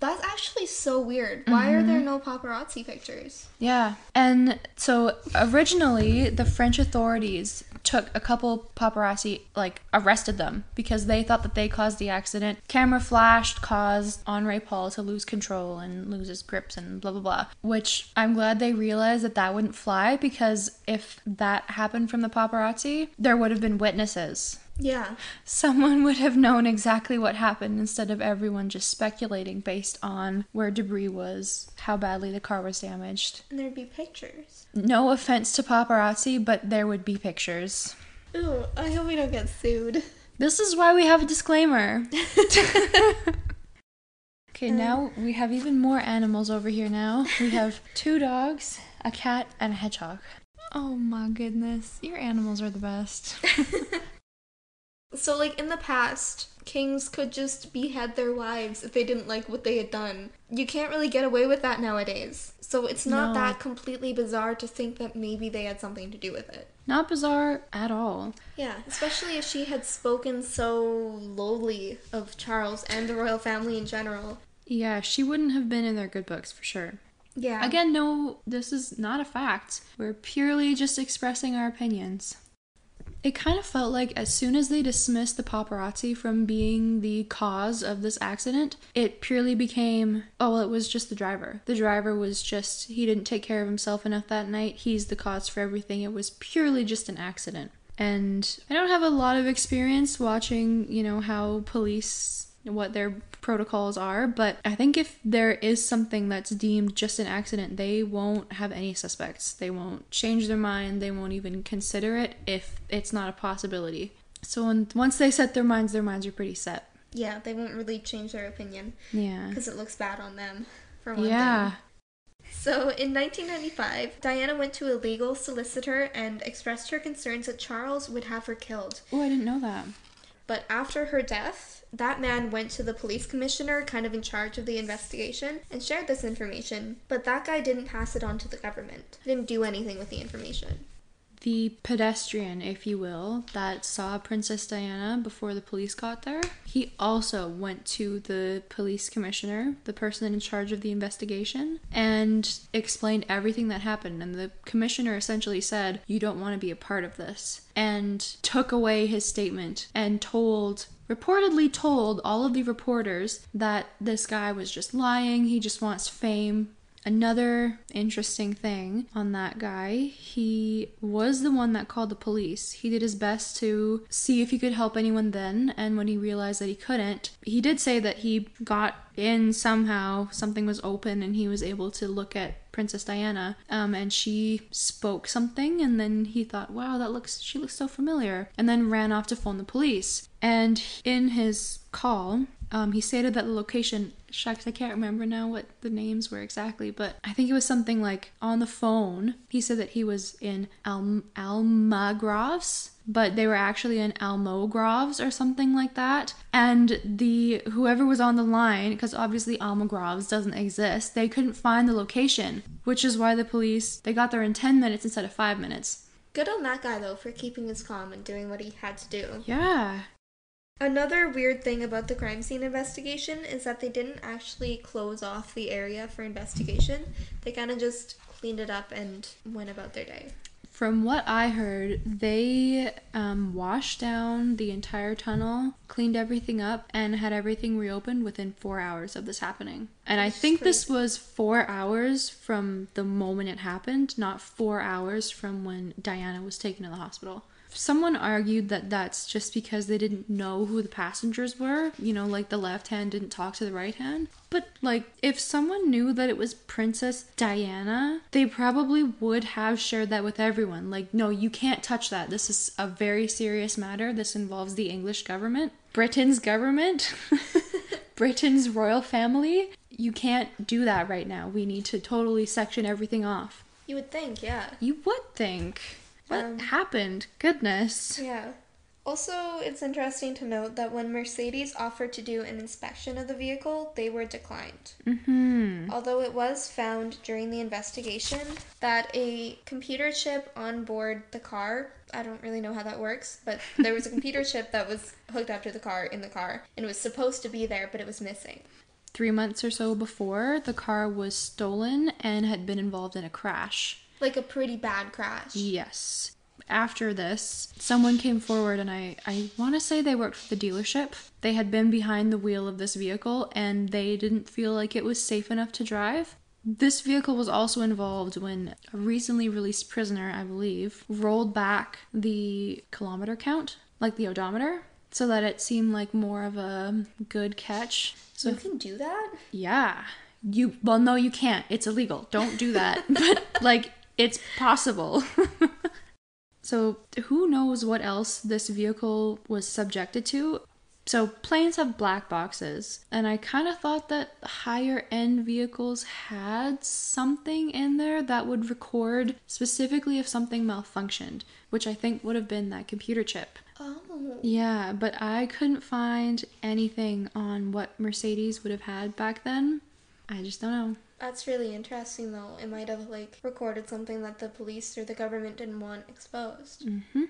That's actually so weird. Why are there mm-hmm. no paparazzi pictures? Yeah. And so originally, the French authorities took a couple paparazzi, like, arrested them because they thought that they caused the accident. Camera flashed, caused Henri Paul to lose control and lose his grips and blah, blah, blah. Which I'm glad they realized that that wouldn't fly because if that happened from the paparazzi, there would have been witnesses. Yeah. Someone would have known exactly what happened instead of everyone just speculating based on where debris was, how badly the car was damaged. And there'd be pictures. No offense to paparazzi, but there would be pictures. Ooh, I hope we don't get sued. (laughs) This is why we have a disclaimer. (laughs) okay, um, now we have even more animals over here now. We have (laughs) two dogs, a cat, and a hedgehog. Oh my goodness, your animals are the best. So, like in the past, kings could just behead their wives if they didn't like what they had done. You can't really get away with that nowadays. So, it's not No. that completely bizarre to think that maybe they had something to do with it. Not bizarre at all. Yeah, especially if she had spoken so lowly of Charles and the royal family in general. Yeah, she wouldn't have been in their good books for sure. Yeah. Again, no, this is not a fact. We're purely just expressing our opinions. It kind of felt like as soon as they dismissed the paparazzi from being the cause of this accident, it purely became, oh, well, it was just the driver. The driver was just, he didn't take care of himself enough that night. He's the cause for everything. It was purely just an accident. And I don't have a lot of experience watching, you know, how police what their protocols are, but I think if there is something that's deemed just an accident, they won't have any suspects. They won't change their mind, they won't even consider it if it's not a possibility. So when, once they set their minds, their minds are pretty set. yeah, they won't really change their opinion Yeah. because it looks bad on them, for one Yeah. thing. So in 1995, Diana went to a legal solicitor and expressed her concerns that Charles would have her killed. Oh, I didn't know that. But after her death, that man went to the police commissioner, kind of in charge of the investigation, and shared this information. But that guy didn't pass it on to the government. Didn't do anything with the information. The pedestrian, if you will, that saw Princess Diana before the police got there, he also went to the police commissioner, the person in charge of the investigation, and explained everything that happened. And the commissioner essentially said, You don't want to be a part of this, and took away his statement and told reportedly told all of the reporters that this guy was just lying, he just wants fame, Another interesting thing on that guy, he was the one that called the police. He did his best to see if he could help anyone then, and when he realized that he couldn't, he did say that he got in somehow, something was open, and he was able to look at Princess Diana, um, and she spoke something, and then he thought, wow, that looks, she looks so familiar, and then ran off to phone the police. And in his call, um, he stated that the location, shucks, I can't remember now what the names were exactly, but I think it was something like on the phone. He said that he was in Al- Almagraves, but they were actually in Almograves or something like that. And the whoever was on the line, because obviously Almograves doesn't exist, they couldn't find the location, which is why the police they got there in ten minutes instead of five minutes. Good on that guy, though, for keeping his calm and doing what he had to do. Yeah. Another weird thing about the crime scene investigation is that they didn't actually close off the area for investigation. They kind of just cleaned it up and went about their day. From what I heard, they um, washed down the entire tunnel, cleaned everything up, and had everything reopened within four hours of this happening. And I That's think this was four hours from the moment it happened, not four hours from when Diana was taken to the hospital. Someone argued that that's just because they didn't know who the passengers were. You know, like the left hand didn't talk to the right hand. But, like, if someone knew that it was Princess Diana, they probably would have shared that with everyone. Like, no, you can't touch that. This is a very serious matter. This involves the English government, Britain's government, (laughs) Britain's royal family. You can't do that right now. We need to totally section everything off. You would think, yeah. You would think. What Um, happened? Goodness. Yeah. Also, it's interesting to note that when Mercedes offered to do an inspection of the vehicle, they were declined. Mm-hmm. Although it was found during the investigation that a computer chip on board the car, I don't really know how that works, but there was a computer (laughs) chip that was hooked up to the car in the car and it was supposed to be there, but it was missing. Three months or so before, the car was stolen and had been involved in a crash. Like a pretty bad crash. Yes. After this, someone came forward, and I, I want to say they worked for the dealership. They had been behind the wheel of this vehicle and they didn't feel like it was safe enough to drive. This vehicle was also involved when a recently released prisoner, I believe, rolled back the kilometer count, like the odometer, so that it seemed like more of a good catch. So You can do that? yeah. You well no you can't. It's illegal. Don't do that. (laughs) but like it's possible. (laughs) so who knows what else this vehicle was subjected to? So planes have black boxes, and I kind of thought that higher end vehicles had something in there that would record specifically if something malfunctioned, which I think would have been that computer chip. Oh. Yeah, but I couldn't find anything on what Mercedes would have had back then. I just don't know. That's really interesting though. It might have like recorded something that the police or the government didn't want exposed. Mm-hmm.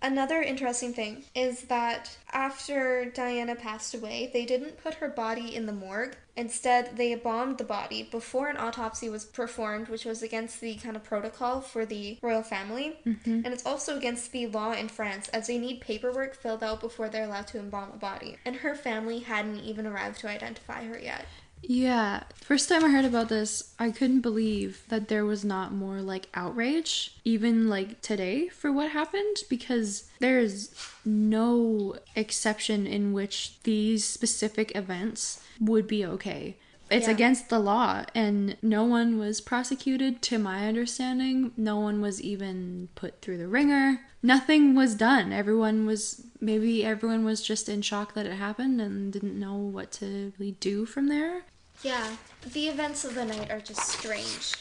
Another interesting thing is that after Diana passed away, they didn't put her body in the morgue. Instead, they embalmed the body before an autopsy was performed, which was against the kind of protocol for the royal family. And it's also against the law in France, as they need paperwork filled out before they're allowed to embalm a body. And her family hadn't even arrived to identify her yet. Yeah, first time I heard about this, I couldn't believe that there was not more like outrage, even like today, for what happened, because there is no exception in which these specific events would be okay. It's Yeah. against the law, and no one was prosecuted, to my understanding. No one was even put through the ringer. Nothing was done. Everyone was, maybe everyone was just in shock that it happened and didn't know what to really do from there. Yeah, the events of the night are just strange.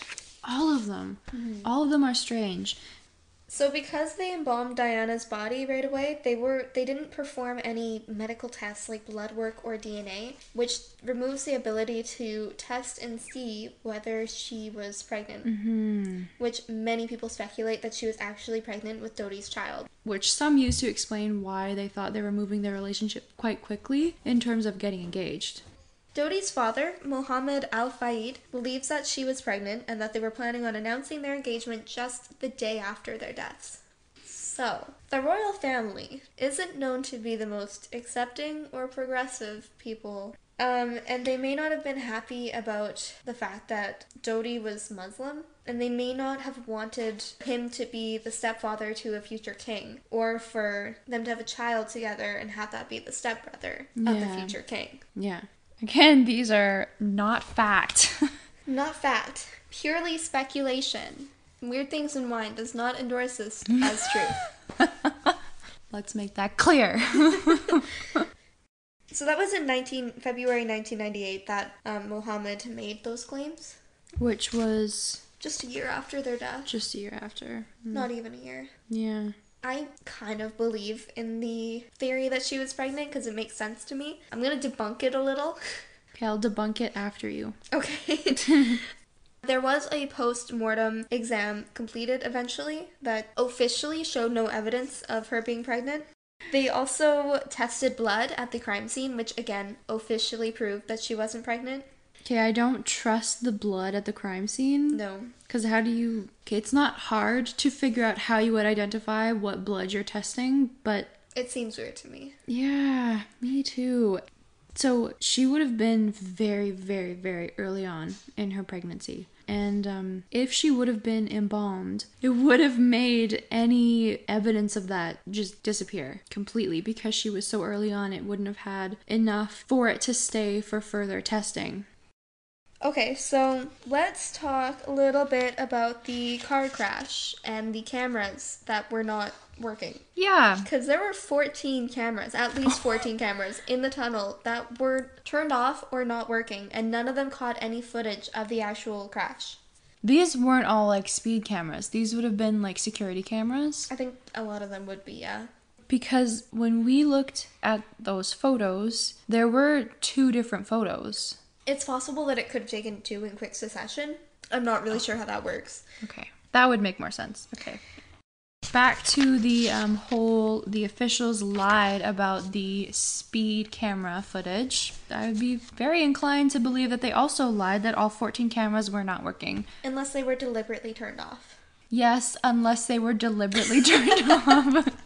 All of them. All of them are strange. So because they embalmed Diana's body right away, they were they didn't perform any medical tests like blood work or DNA, which removes the ability to test and see whether she was pregnant. Hmm. Which many people speculate that she was actually pregnant with Dodi's child. Which some use to explain why they thought they were moving their relationship quite quickly in terms of getting engaged. Dodi's father, Mohammed Al Fayed, believes that she was pregnant and that they were planning on announcing their engagement just the day after their deaths. So, the royal family isn't known to be the most accepting or progressive people. Um, and they may not have been happy about the fact that Dodi was Muslim, and they may not have wanted him to be the stepfather to a future king, or for them to have a child together and have that be the stepbrother of the future king. Yeah. Again, these are not fact. (laughs) Not fact, purely speculation. Weird Things in Wine does not endorse this (laughs) as truth. (laughs) Let's make that clear. So that was in 19 February 1998 that um, Mohammed made those claims. Which was Just a year after their death. just a year after. Not even a year. Yeah. I kind of believe in the theory that she was pregnant because it makes sense to me. I'm gonna debunk it a little. Okay, I'll debunk it after you. Okay. (laughs) there was a post mortem exam completed eventually that officially showed no evidence of her being pregnant. They also tested blood at the crime scene, which again officially proved that she wasn't pregnant. Okay, I don't trust the blood at the crime scene. No. Because how do you. Okay, it's not hard to figure out how you would identify what blood you're testing, but It seems weird to me. yeah, me too. So she would have been very, very, very early on in her pregnancy. And um, if she would have been embalmed, it would have made any evidence of that just disappear completely because she was so early on, it wouldn't have had enough for it to stay for further testing. Okay, so let's talk a little bit about the car crash and the cameras that were not working. Yeah. Because there were 14 cameras, at least 14 cameras, in the tunnel that were turned off or not working, and none of them caught any footage of the actual crash. These weren't all like speed cameras. These would have been like security cameras. I think a lot of them would be, yeah. because when we looked at those photos, there were two different photos. It's possible that it could have taken two in quick succession. I'm not really sure how that works. Okay, that would make more sense. Okay. Back to the um, whole, the officials lied about the speed camera footage. I would be very inclined to believe that they also lied that all 14 cameras were not working. Unless they were deliberately turned off. Yes, unless they were deliberately (laughs) turned off.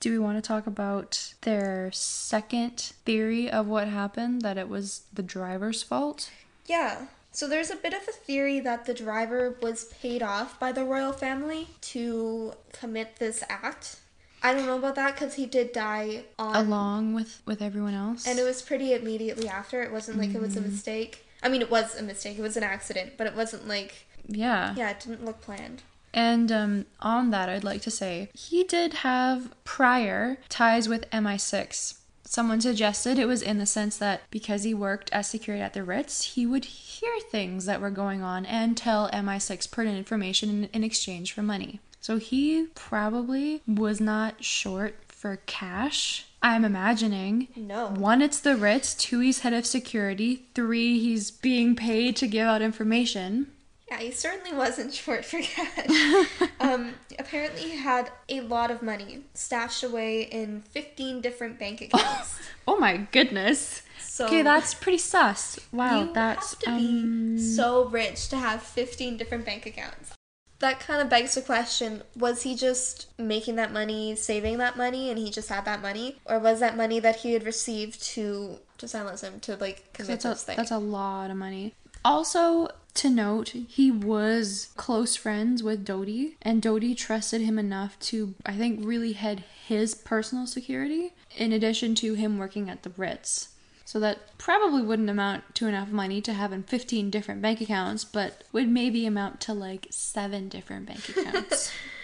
Do we want to talk about their second theory of what happened? That it was the driver's fault? Yeah. So there's a bit of a theory that the driver was paid off by the royal family to commit this act. I don't know about that because he did die on. Along with with everyone else. And it was pretty immediately after. It wasn't like it was a mm. mistake. I mean, it was a mistake. It was an accident, but it wasn't like. yeah. Yeah, it didn't look planned. And um, on that, I'd like to say he did have prior ties with MI6. Someone suggested it was in the sense that because he worked as security at the Ritz, he would hear things that were going on and tell MI6 pertinent information in, in exchange for money. So he probably was not short for cash. I'm imagining. No. One, it's the Ritz. Two, he's head of security. Three, he's being paid to give out information. Yeah, he certainly wasn't (laughs) short for cash. (laughs) um, apparently, he had a lot of money stashed away in 15 different bank (laughs) accounts. Oh my goodness. So okay, that's pretty sus. Wow, you that's have to um, be so rich to have 15 different bank accounts. That kind of begs the question was he just making that money, saving that money, and he just had that money? Or was that money that he had received to, to silence him, to like commit that's a, thing? that's a lot of money. Also, to note, he was close friends with Dodi, and Dodi trusted him enough to, I think, really head his personal security, in addition to him working at the Ritz. So that probably wouldn't amount to enough money to have in 15 different bank accounts, but would maybe amount to like seven different bank accounts. (laughs)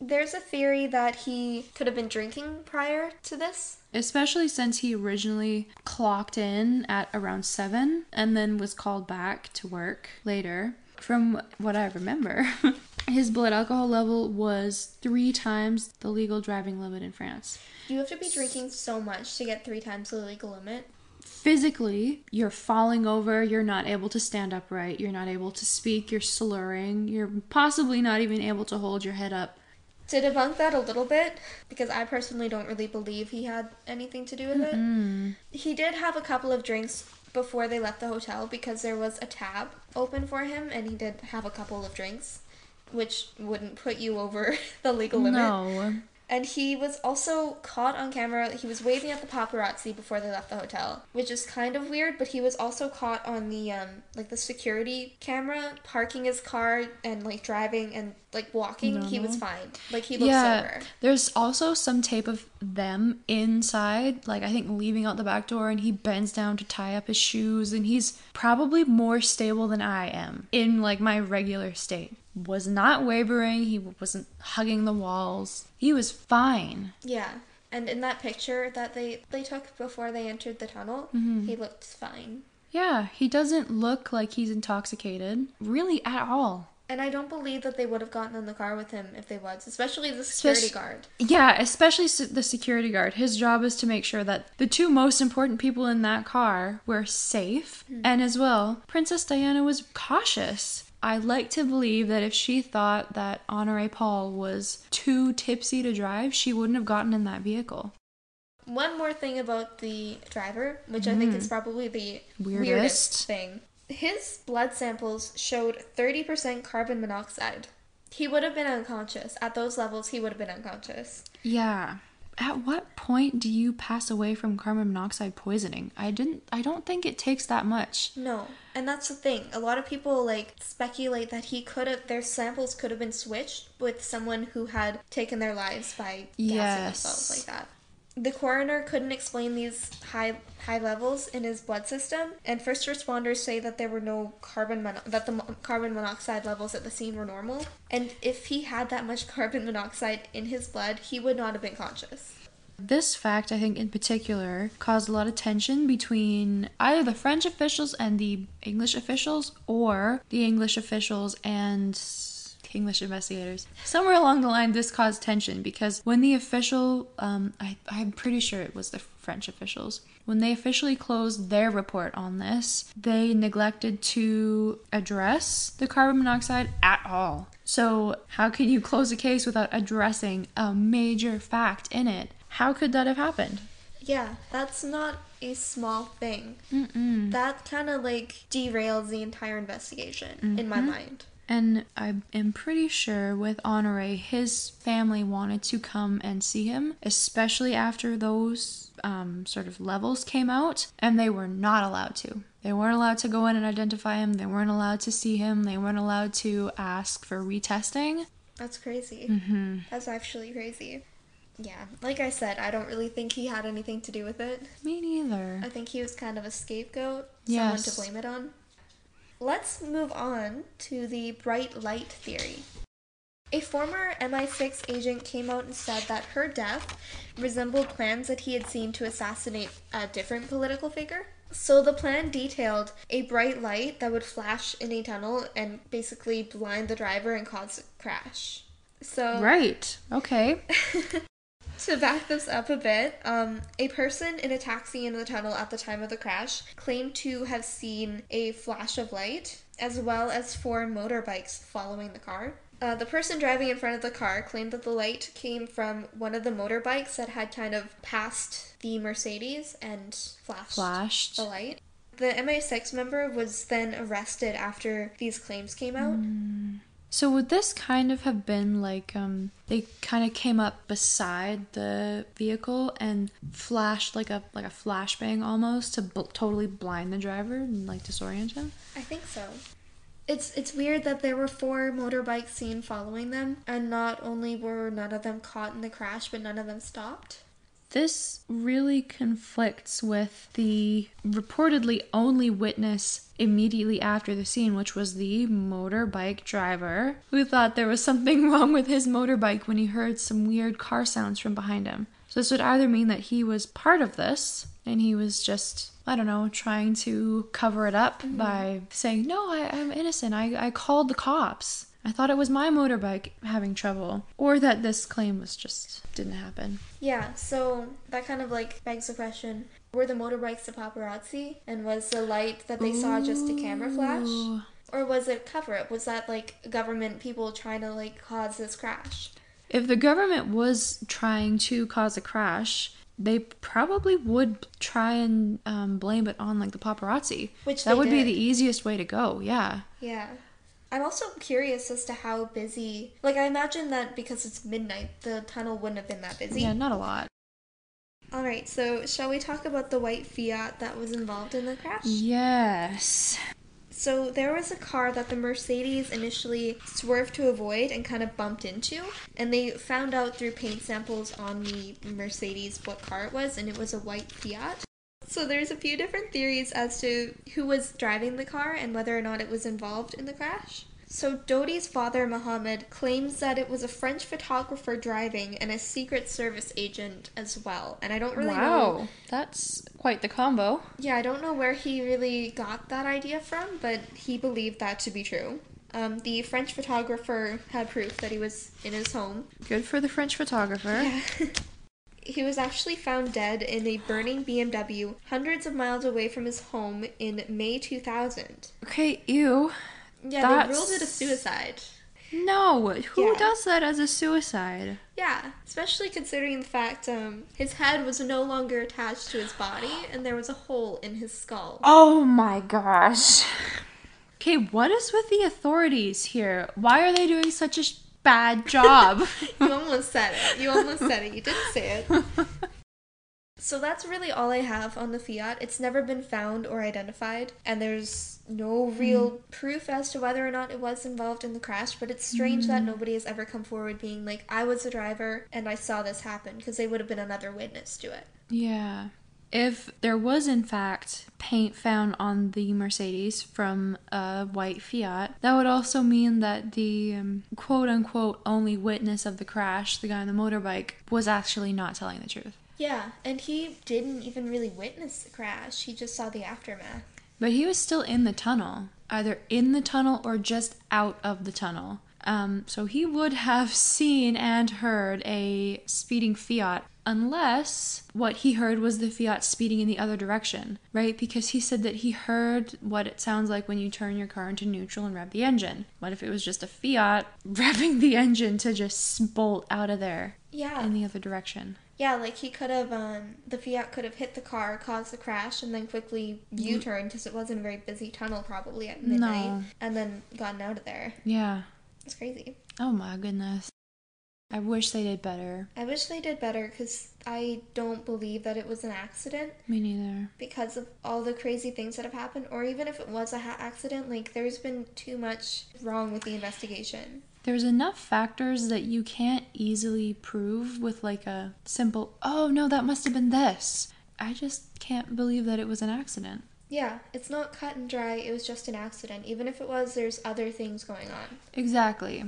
There's a theory that he could have been drinking prior to this. Especially since he originally clocked in at around 7 and then was called back to work later. From what I remember, (laughs) his blood alcohol level was three times the legal driving limit in France. You have to be drinking so much to get three times the legal limit. Physically, you're falling over, you're not able to stand upright, you're not able to speak, you're slurring, you're possibly not even able to hold your head up. To debunk that a little bit, because I personally don't really believe he had anything to do with it, he did have a couple of drinks before they left the hotel because there was a tab open for him and he did have a couple of drinks, which wouldn't put you over (laughs) the legal limit. No. And he was also caught on camera. He was waving at the paparazzi before they left the hotel, which is kind of weird. But he was also caught on the um like the security camera, parking his car and like driving and like walking. He was fine. Like he looked sober. There's also some tape of them inside, like I think leaving out the back door, and he bends down to tie up his shoes, and he's probably more stable than I am in like my regular state. Was not wavering, he wasn't hugging the walls. He was fine. Yeah. And in that picture that they they took before they entered the tunnel, mm-hmm. he looked fine. Yeah, he doesn't look like he's intoxicated, really at all. And I don't believe that they would have gotten in the car with him if they was, especially the security guard. Yeah, especially the security guard. His job is to make sure that the two most important people in that car were safe, hmm. and as well, Princess Diana was cautious. I like to believe that if she thought that Honore Paul was too tipsy to drive, she wouldn't have gotten in that vehicle. One more thing about the driver, which I think is hmm. probably the weirdest. Weirdest. thing. His blood samples showed 30% carbon monoxide. He would have been unconscious. At those levels, he would have been unconscious. Yeah. At what point do you pass away from carbon monoxide poisoning? I didn't I don't think it takes that much. No. And that's the thing. A lot of people like speculate that he could have their samples could have been switched with someone who had taken their lives by gassing Yes. themselves like that. The coroner couldn't explain these high high levels in his blood system, and first responders say that there were no carbon mono- that the carbon monoxide levels at the scene were normal. And if he had that much (laughs) carbon monoxide in his blood, he would not have been conscious. This fact, I think, in particular, caused a lot of tension between either the French officials and the English officials, or the English officials and English investigators. Somewhere along the line, this caused tension because when the official, um, I, I'm pretty sure it was the French officials, when they officially closed their report on this, they neglected to address the carbon monoxide at all. So, how can you close a case without addressing a major fact in it? How could that have happened? Yeah, that's not a small thing. Mm-mm. That kind of like derails the entire investigation in my mind. And I am pretty sure with Honore, his family wanted to come and see him, especially after those um, sort of levels came out, and they were not allowed to. They weren't allowed to go in and identify him, they weren't allowed to see him, they weren't allowed to ask for retesting. That's crazy. Mm-hmm. That's actually crazy. Yeah, like I said, I don't really think he had anything to do with it. Me neither. I think he was kind of a scapegoat, Yes. someone to blame it on. Let's move on to the bright light theory. A former MI6 agent came out and said that her death resembled plans that he had seen to assassinate a different political figure. So the plan detailed a bright light that would flash in a tunnel and basically blind the driver and cause a crash. So Right. Okay. (laughs) to back this up a bit, um, a person in a taxi in the tunnel at the time of the crash claimed to have seen a flash of light, as well as four motorbikes following the car. Uh, the person driving in front of the car claimed that the light came from one of the motorbikes that had kind of passed the Mercedes and flashed, Flashed. the light. The MI6 member was then arrested after these claims came out. So would this kind of have been like um they kind of came up beside the vehicle and flashed like a like a flashbang almost to totally blind the driver and like disorient him? I think so. It's it's weird that there were four motorbikes seen following them, and not only were none of them caught in the crash, but none of them stopped. This really conflicts with the reportedly only witness immediately after the scene, which was the motorbike driver who thought there was something (laughs) wrong with his motorbike when he heard some weird car sounds from behind him. So, this would either mean that he was part of this and he was just, I don't know, trying to cover it up mm-hmm. by saying, No, I, I'm innocent. I, I called the cops. I thought it was my motorbike having trouble. Or that this claim was just didn't happen. Yeah, so that kind of like begs the question: Were the motorbikes the paparazzi, and was the light that they saw just a camera flash, or was it cover up? Was that like government people trying to like cause this crash? If the government was trying to cause a crash, they probably would try and um, blame it on like the paparazzi. Which that would be the easiest way to go. Yeah. Yeah. I'm also curious as to how busy. Like, I imagine that because it's midnight, the tunnel wouldn't have been that busy. Yeah, not a lot. Alright, so shall we talk about the white Fiat that was involved in the crash? Yes. So there was a car that the Mercedes initially swerved to avoid and kind of bumped into, and they found out through paint samples on the Mercedes what car it was, and it was a white Fiat. So there's a few different theories as to who was driving the car and whether or not it was involved in the crash. So Dodi's father, Mohammed, claims that it was a French photographer driving and a Secret Service agent as well. And I don't really know wow. That's quite the combo. yeah, I don't know where he really got that idea from, but he believed that to be true. Um, the French photographer had proof that he was in his home. Good for the French photographer. (laughs) he was actually found dead in a burning BMW hundreds of miles away from his home in May 2000. Okay, ew. Yeah, That's- they ruled it a suicide. No, who Yeah. does that as a suicide? Yeah, especially considering the fact um, his head was no longer attached to his body and there was a hole in his skull. Oh my gosh. Okay, what is with the authorities here? Why are they doing such a bad job? (laughs) you almost said it. You almost said it. You didn't say it. (laughs) So that's really all I have on the Fiat. It's never been found or identified, and there's no real mm-hmm. proof as to whether or not it was involved in the crash, but it's strange that mm-hmm. nobody has ever come forward being like, I was the driver and I saw this happen, because they would have been another witness to it. Yeah. If there was, in fact, paint found on the Mercedes from a white Fiat, that would also mean that the um, quote unquote only witness of the crash, the guy on the motorbike, was actually not telling the truth. Yeah, and he didn't even really witness the crash, he just saw the aftermath. But he was still in the tunnel, either in the tunnel or just out of the tunnel. Um, so he would have (laughs) seen and heard a speeding Fiat unless what he heard was the Fiat speeding in the other direction, right? Because he said that he heard what it sounds like when you turn your car into neutral and rev the engine. What if it was just a Fiat (laughs) revving the engine to just bolt out of there Yeah. in the other direction? Yeah, like he could have, um, the Fiat could have hit the car, caused the crash, and then quickly U turned because it wasn't a very busy tunnel probably at midnight, No. and then gotten out of there. Yeah. It's crazy. Oh my goodness. I wish they did better. I wish they did better because I don't believe that it was an accident Me neither. because of all the crazy things that have happened, or even if it was a ha- accident, like there's been too much wrong with the investigation. There's enough factors that you can't easily prove with like a simple, oh no, that must have been this. I just can't believe that it was an accident. Yeah, it's not cut and dry, it was just an accident. Even if it was, there's other things going on. Exactly.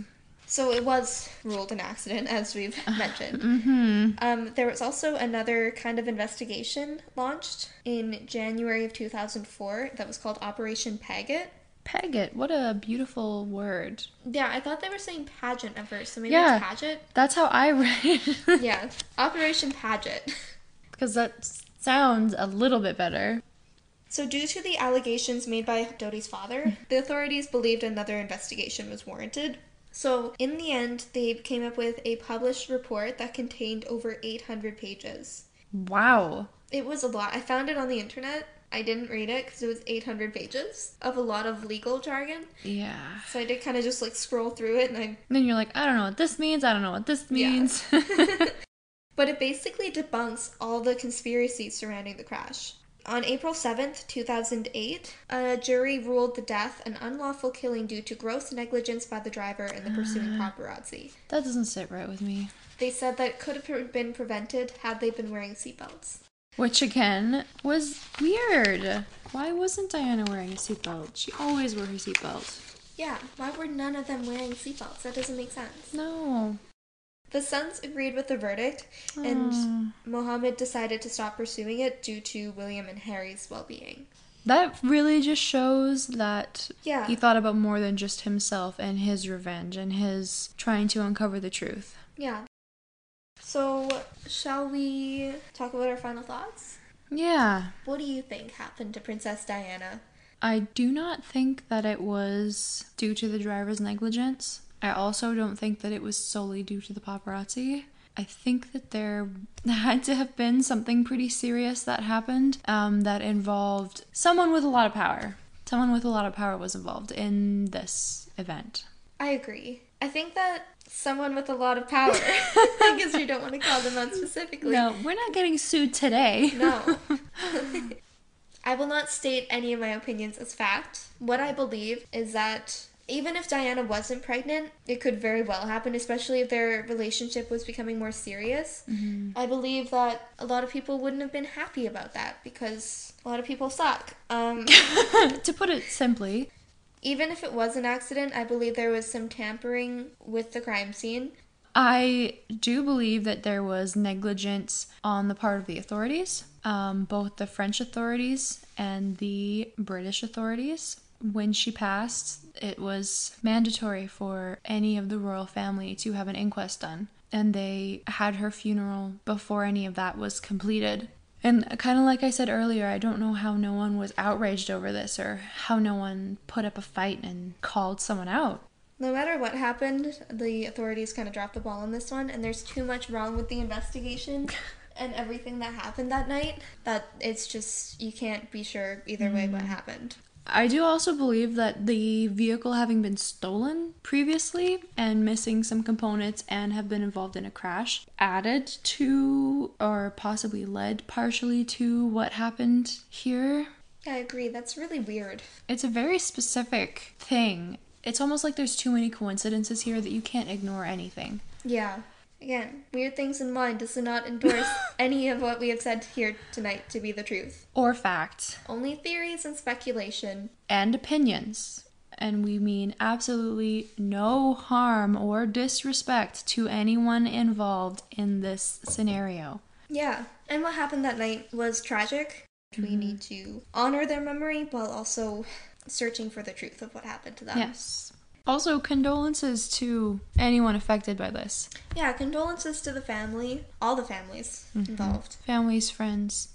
So it was ruled an accident, (laughs) as we've mentioned. Mm-hmm. Um, there was also another kind of investigation launched in January of 2004 that was called Operation Paget. Paget. What a beautiful word. Yeah, I thought they were saying pageant at first, so maybe Yeah. it's paget. That's how I (laughs) read it. Yeah, Operation Paget. (laughs) Because that sounds a little bit better. So, due to the allegations made by Dodi's father, the authorities believed another investigation was warranted. So, in the end, they came up with a published report that contained over 800 pages. Wow. It was a lot. I found it on the internet. I didn't read it because it was 800 pages of a lot of legal jargon. Yeah. So I did kind of just like scroll through it and I Then you're like, I don't know what this means. I don't know what this means. Yeah. means. (laughs) (laughs) But it basically debunks all the conspiracies surrounding the crash. On April 7th, 2008, a jury ruled the death an unlawful killing due to gross negligence by the driver and the pursuing uh, paparazzi. that doesn't sit right with me. They said that it could have been prevented had they been wearing seatbelts. Which again was weird. Why wasn't Diana wearing a seatbelt? She always wore her seatbelt. Yeah, why were none of them wearing seatbelts? That doesn't make sense. No. The sons agreed with the verdict, and Aw. Mohammed decided to stop pursuing it due to William and Harry's well being. that really just shows that Yeah. he thought about more than just himself and his revenge and his trying to uncover the truth. Yeah. So, shall we talk about our final thoughts? Yeah. What do you think happened to Princess Diana? I do not think that it was due to the driver's negligence. I also don't think that it was solely due to the paparazzi. I think that there (laughs) had to have been something pretty serious that happened um, that involved someone with a lot of power. Someone with a lot of power was involved in this event. I agree. I think that someone with a lot of power, (laughs) I guess you don't want to call them out specifically. No, we're not getting sued today. No. (laughs) I will not state any of my opinions as fact. What I believe is that even if Diana wasn't pregnant, it could very well happen, especially if their relationship was becoming more serious. I believe that a lot of people wouldn't have been happy about that because a lot of people suck. Um, (laughs) to put it simply, even if it was an accident, I believe there was some tampering with the crime scene. I do believe that there was negligence on the part of the authorities, um, both the French authorities and the British authorities. When she passed, it was mandatory for any of the royal family to have an inquest done, and they had her funeral before any of that was completed. And kind of like I said earlier, I don't know how no one was outraged over this or how no one put up a fight and called someone out. No matter what happened, the authorities kind of dropped the ball on this one, and there's too much wrong with the investigation (laughs) and everything that happened that night that it's just, you can't be sure either way what mm-hmm. happened. I do also believe that the vehicle having been stolen previously and missing some components and have been involved in a crash added to or possibly led partially to what happened here. I agree. That's really weird. It's a very specific thing. It's almost like there's too many coincidences here that you can't ignore anything. Yeah. Again, Weird Things and Wine does not endorse (laughs) any of what we have said here tonight to be the truth. Or fact Only theories and speculation. and opinions. And we mean absolutely no harm or disrespect to anyone involved in this scenario. Yeah. And what happened that night was tragic. We mm-hmm. need to honor their memory while also searching for the truth of what happened to them. Yes. Also, condolences to anyone affected by this. Yeah, condolences to the family, all the families mm-hmm. involved. Families, friends.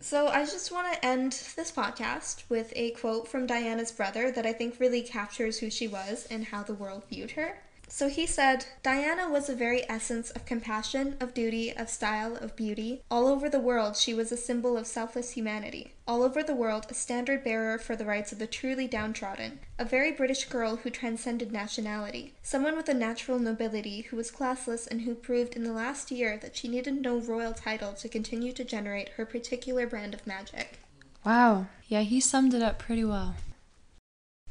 So I just want to end this podcast with a quote from Diana's brother that I think really captures who she was and how the world viewed her. So he said, Diana was the very essence of compassion, of duty, of style, of beauty. All over the world, she was a symbol of selfless humanity. All over the world, a standard bearer for the rights of the truly downtrodden. A very British girl who transcended nationality. Someone with a natural nobility who was classless and who proved in the last year that she needed no royal title to continue to generate her particular brand of magic. Wow. Yeah, he summed it up pretty well.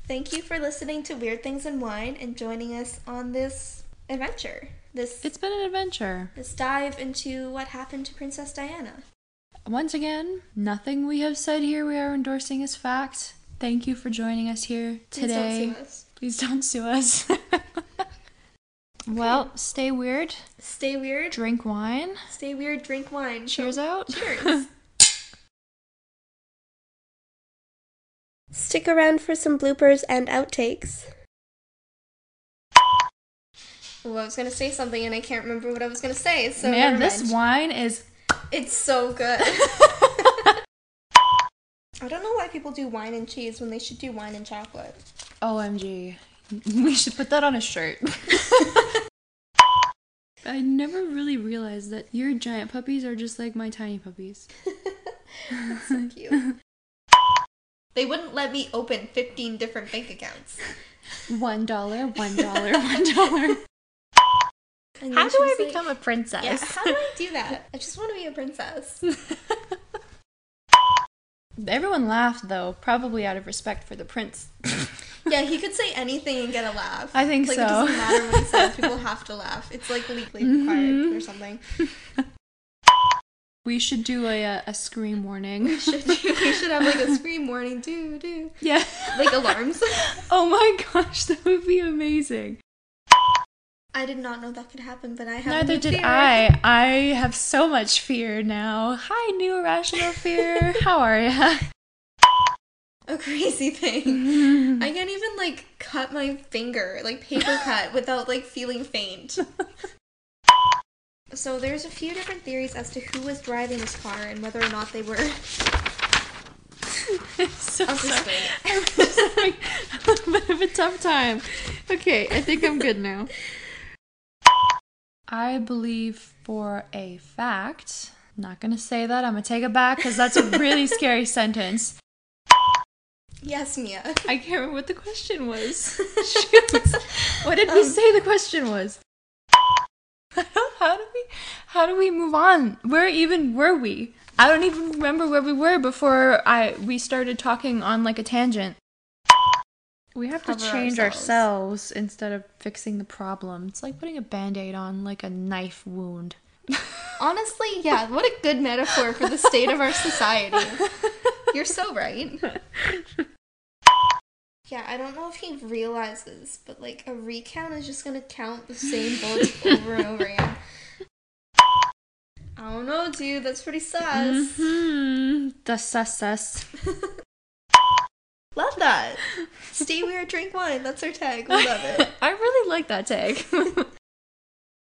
Thank you for listening to Weird Things and Wine and joining us on this adventure. This It's been an adventure. this dive into what happened to Princess Diana. Once again, nothing we have said here we are endorsing as fact. Thank you for joining us here today. Please don't sue us. Please don't sue us. (laughs) well, stay weird, Stay weird. drink wine. Stay weird. Drink wine. Cheers out. Cheers. (laughs) Stick around for some bloopers and outtakes. Oh, I was gonna say something and I can't remember what I was gonna say. So Man, this wine is. it's so good. (laughs) I don't know why people do wine and cheese when they should do wine and chocolate. OMG. We should put that on a shirt. (laughs) I never really realized that your giant puppies are just like my tiny puppies. (laughs) That's so cute. They wouldn't let me open 15 different bank accounts. One dollar, one dollar, one dollar. (laughs) How do I like, become a princess? Yeah, how do I do (laughs) that? I just want to be a princess. (laughs) Everyone laughed though, probably out of respect for the prince. Yeah, he could say anything and get a laugh. I think like, so. It doesn't matter what he says, people have to laugh. It's like legally mm-hmm. required or something. We should do a a, a scream warning. we should have like a scream warning, do, do. yeah. Like alarms. (laughs) Oh my gosh, that would be amazing. I did not know that could happen, but I have Neither did fear. I. I have so much fear now. Hi, new irrational fear. (laughs) How are ya? A crazy thing. (laughs) I can't even like cut my finger, like paper cut, without like feeling faint. So there's a few different theories as to who was driving this car and whether or not they were. (laughs) so I'll just sorry. I'm just having a little bit of a tough time. Okay, I think I'm good now. I believe for a fact. Not gonna say that. I'm gonna take it back because that's a really (laughs) scary sentence. Yes, Mia. I can't remember what the question was. (laughs) What did we Um, say the question was? (laughs) How do we how do we move on? Where even were we? I don't even remember where we were before I we started talking on like a tangent. We have to change ourselves. ourselves instead of fixing the problem. It's like putting a band-aid on like a knife wound. (laughs) Honestly, yeah, what a good metaphor for the state of our society. (laughs) You're so right. Yeah, I don't know if he realizes, but like a recount is just gonna count the same bullets (laughs) over and over again. I don't know, dude. That's pretty sus. Hmm. The sus sus. (laughs) Love that. Stay weird, drink wine. That's our tag. We love it. (laughs) I really like that tag.